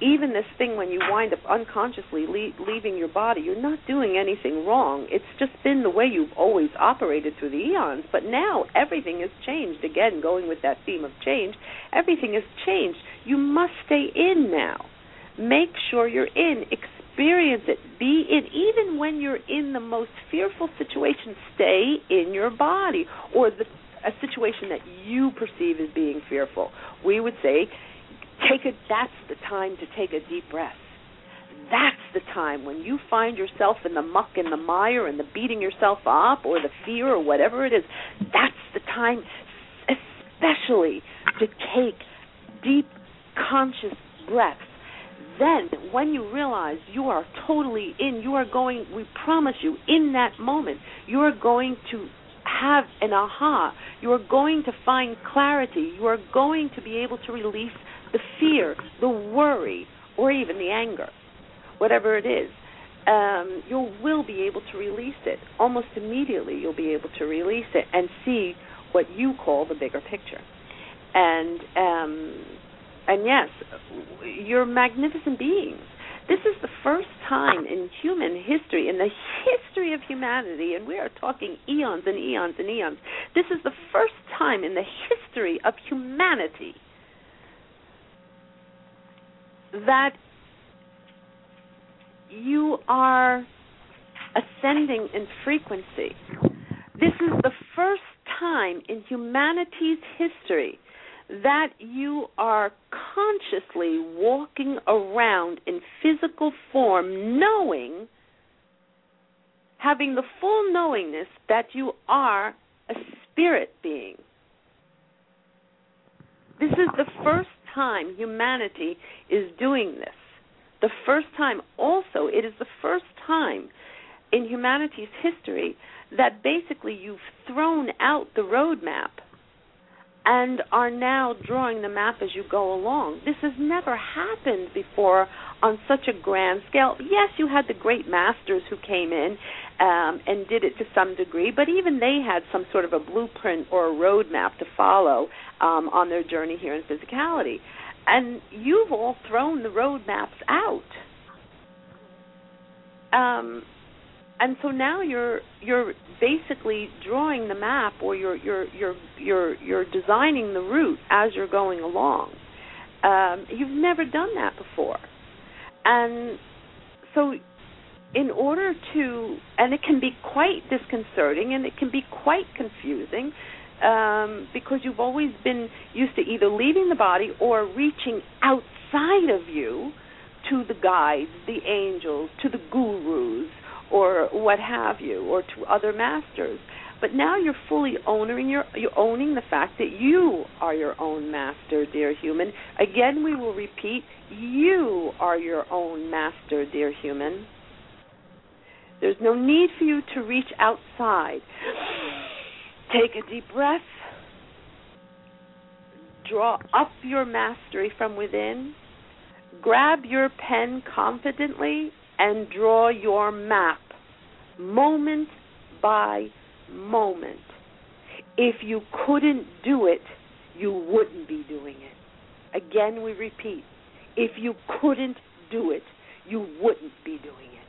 even this thing when you wind up unconsciously le- leaving your body, you're not doing anything wrong. It's just been the way you've always operated through the eons. But now everything has changed. Again, going with that theme of change, everything has changed. You must stay in now. Make sure you're in. Experience it. Be in. Even when you're in the most fearful situation, stay in your body or the, a situation that you perceive as being fearful. We would say take a that's the time to take a deep breath that's the time when you find yourself in the muck and the mire and the beating yourself up or the fear or whatever it is that's the time especially to take deep conscious breaths then when you realize you are totally in you are going we promise you in that moment you are going to have an aha you are going to find clarity you are going to be able to release the fear, the worry, or even the anger, whatever it is, um, you will be able to release it. Almost immediately, you'll be able to release it and see what you call the bigger picture. And um, and yes, you're magnificent beings. This is the first time in human history, in the history of humanity, and we are talking eons and eons and eons. This is the first time in the history of humanity that you are ascending in frequency. This is the first time in humanity's history that you are consciously walking around in physical form, knowing, having the full knowingness that you are a spirit being. This is the first time humanity is doing this. The first time, also, it is the first time in humanity's history that basically you've thrown out the roadmap and are now drawing the map as you go along. This has never happened before on such a grand scale. Yes, you had the great masters who came in um, and did it to some degree, but even they had some sort of a blueprint or a roadmap to follow um, on their journey here in physicality. And you've all thrown the roadmaps out. Um, and so now you're you're basically drawing the map or you're you're you're you're you're designing the route as you're going along. Um, you've never done that before. And so in order to and it can be quite disconcerting and it can be quite confusing um, because you've always been used to either leaving the body or reaching outside of you to the guides, the angels, to the gurus, or what have you, or to other masters. But now you're fully owning your you're owning the fact that you are your own master, dear human. Again, we will repeat: you are your own master, dear human. There's no need for you to reach outside. Take a deep breath. Draw up your mastery from within. Grab your pen confidently and draw your map moment by moment. If you couldn't do it, you wouldn't be doing it. Again, we repeat if you couldn't do it, you wouldn't be doing it.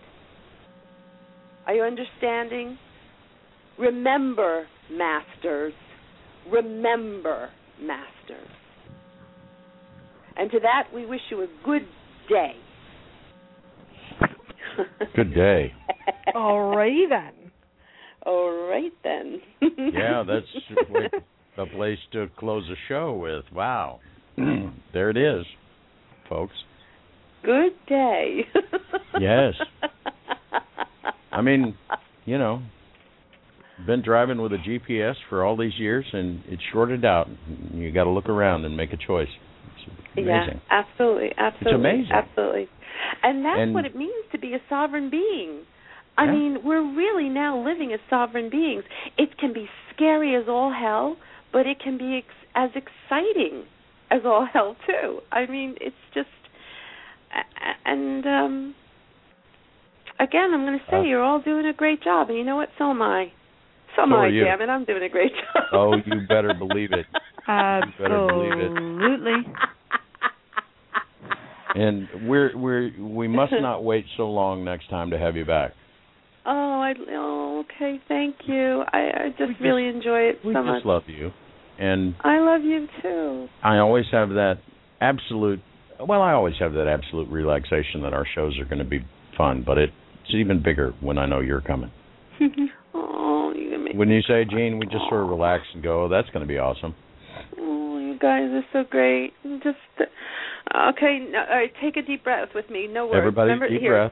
Are you understanding? Remember, masters. Remember, masters. And to that, we wish you a good day. Good day. All righty then. All right then. yeah, that's a place to close a show with. Wow. there it is, folks. Good day. yes. I mean, you know, been driving with a GPS for all these years, and it's shorted out. You got to look around and make a choice. It's amazing. Yeah, absolutely, absolutely, It's amazing. absolutely. And that's And- what it means to be a sovereign being. I Yeah. mean, we're really now living as sovereign beings. It can be scary as all hell, but it can be ex- as exciting as all hell too. I mean, it's just a- a- and um again, I'm going to say Uh, you're all doing a great job, and you know what? So am I. So am So are I. you. Damn it, I'm doing a great job. Oh, you better believe it. better believe it. Absolutely. And we're we're we must not wait so long next time to have you back. Oh, I oh, okay. Thank you. I, I just, just- really enjoy it We so just love you, and I love you too. I always have that absolute. Well, I always have that absolute relaxation that our shows are going to be fun, but it's even bigger when I know you're coming. Oh, you make When you say, Jean, we just sort of relax and go, oh, that's going to be awesome. Guys are so great. Just okay. No, all right, take a deep breath with me. No worries. Everybody, Remember, deep here. breath.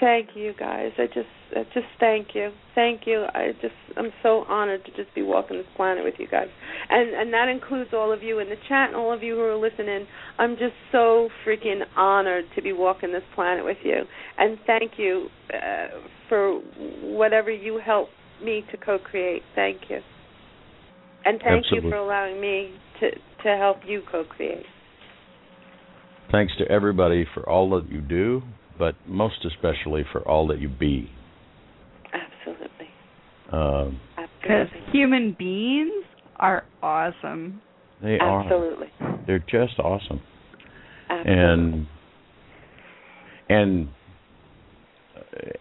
Thank you, guys. I just, I just thank you, thank you. I just, I'm so honored to just be walking this planet with you guys, and and that includes all of you in the chat and all of you who are listening. I'm just so freaking honored to be walking this planet with you, and thank you uh, for whatever you help me to co-create. Thank you, and thank Absolutely. you for allowing me to to help you co-create. Thanks to everybody for all that you do, but most especially for all that you be. Absolutely, Uh, Because absolutely, human beings are awesome. they absolutely, are. They're just awesome. absolutely. and and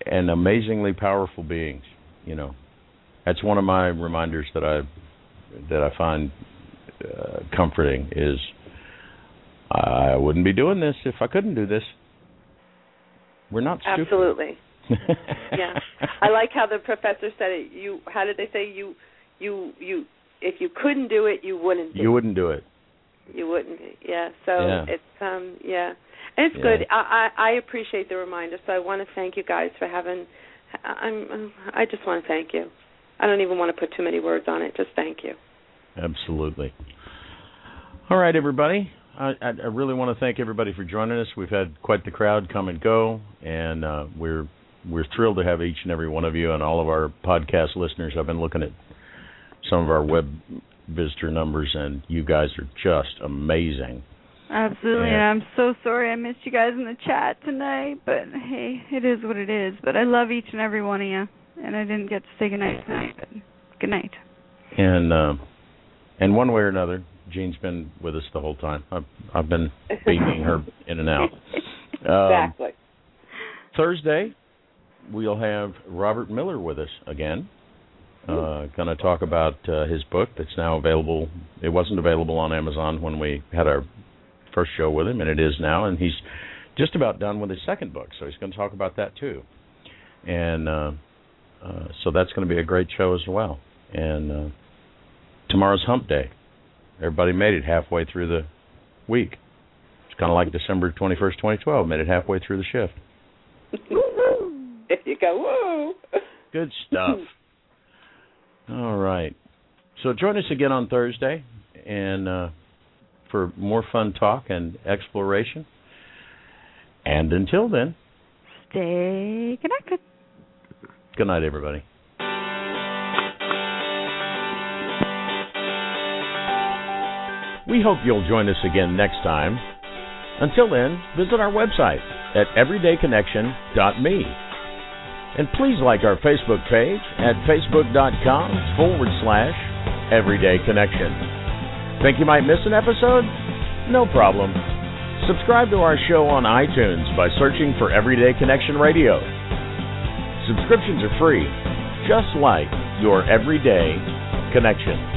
and amazingly powerful beings. You know, that's one of my reminders that I that I find uh, comforting is I wouldn't be doing this if I couldn't do this. We're not stupid. Absolutely. yeah. I like how the professor said it. You how did they say you you you if you couldn't do it you wouldn't do you wouldn't do it. it. You wouldn't. Yeah. So Yeah. it's um yeah. And it's Yeah. good. I, I I appreciate the reminder. So I want to thank you guys for having I'm I just want to thank you. I don't even want to put too many words on it. Just thank you. Absolutely. All right, everybody. I, I really want to thank everybody for joining us. We've had quite the crowd come and go, and uh, we're we're thrilled to have each and every one of you and all of our podcast listeners. I've been looking at some of our web visitor numbers, and you guys are just amazing. Absolutely, and I'm so sorry I missed you guys in the chat tonight, but hey, it is what it is. But I love each and every one of you, and I didn't get to say goodnight tonight, but good night. And uh, and one way or another, Jean's been with us the whole time. I've I've been beaming her in and out. Um, exactly. Thursday, we'll have Robert Miller with us again. Uh, going to talk about uh, his book that's now available. It wasn't available on Amazon when we had our first show with him, and it is now. And he's just about done with his second book, so he's going to talk about that too. And uh, uh, so that's going to be a great show as well. And uh, tomorrow's Hump Day. Everybody made it halfway through the week. It's kind of like December 21st, 2012. Made it halfway through the shift. There you go. Woo. Good stuff. All right. So join us again on Thursday and uh, for more fun talk and exploration. And until then, Stay connected. good night, everybody. We hope you'll join us again next time. Until then, visit our website at everydayconnection.me. And please like our Facebook page at facebook.com forward slash everydayconnection. Think you might miss an episode? No problem. Subscribe to our show on iTunes by searching for Everyday Connection Radio. Subscriptions are free, just like your everyday connection.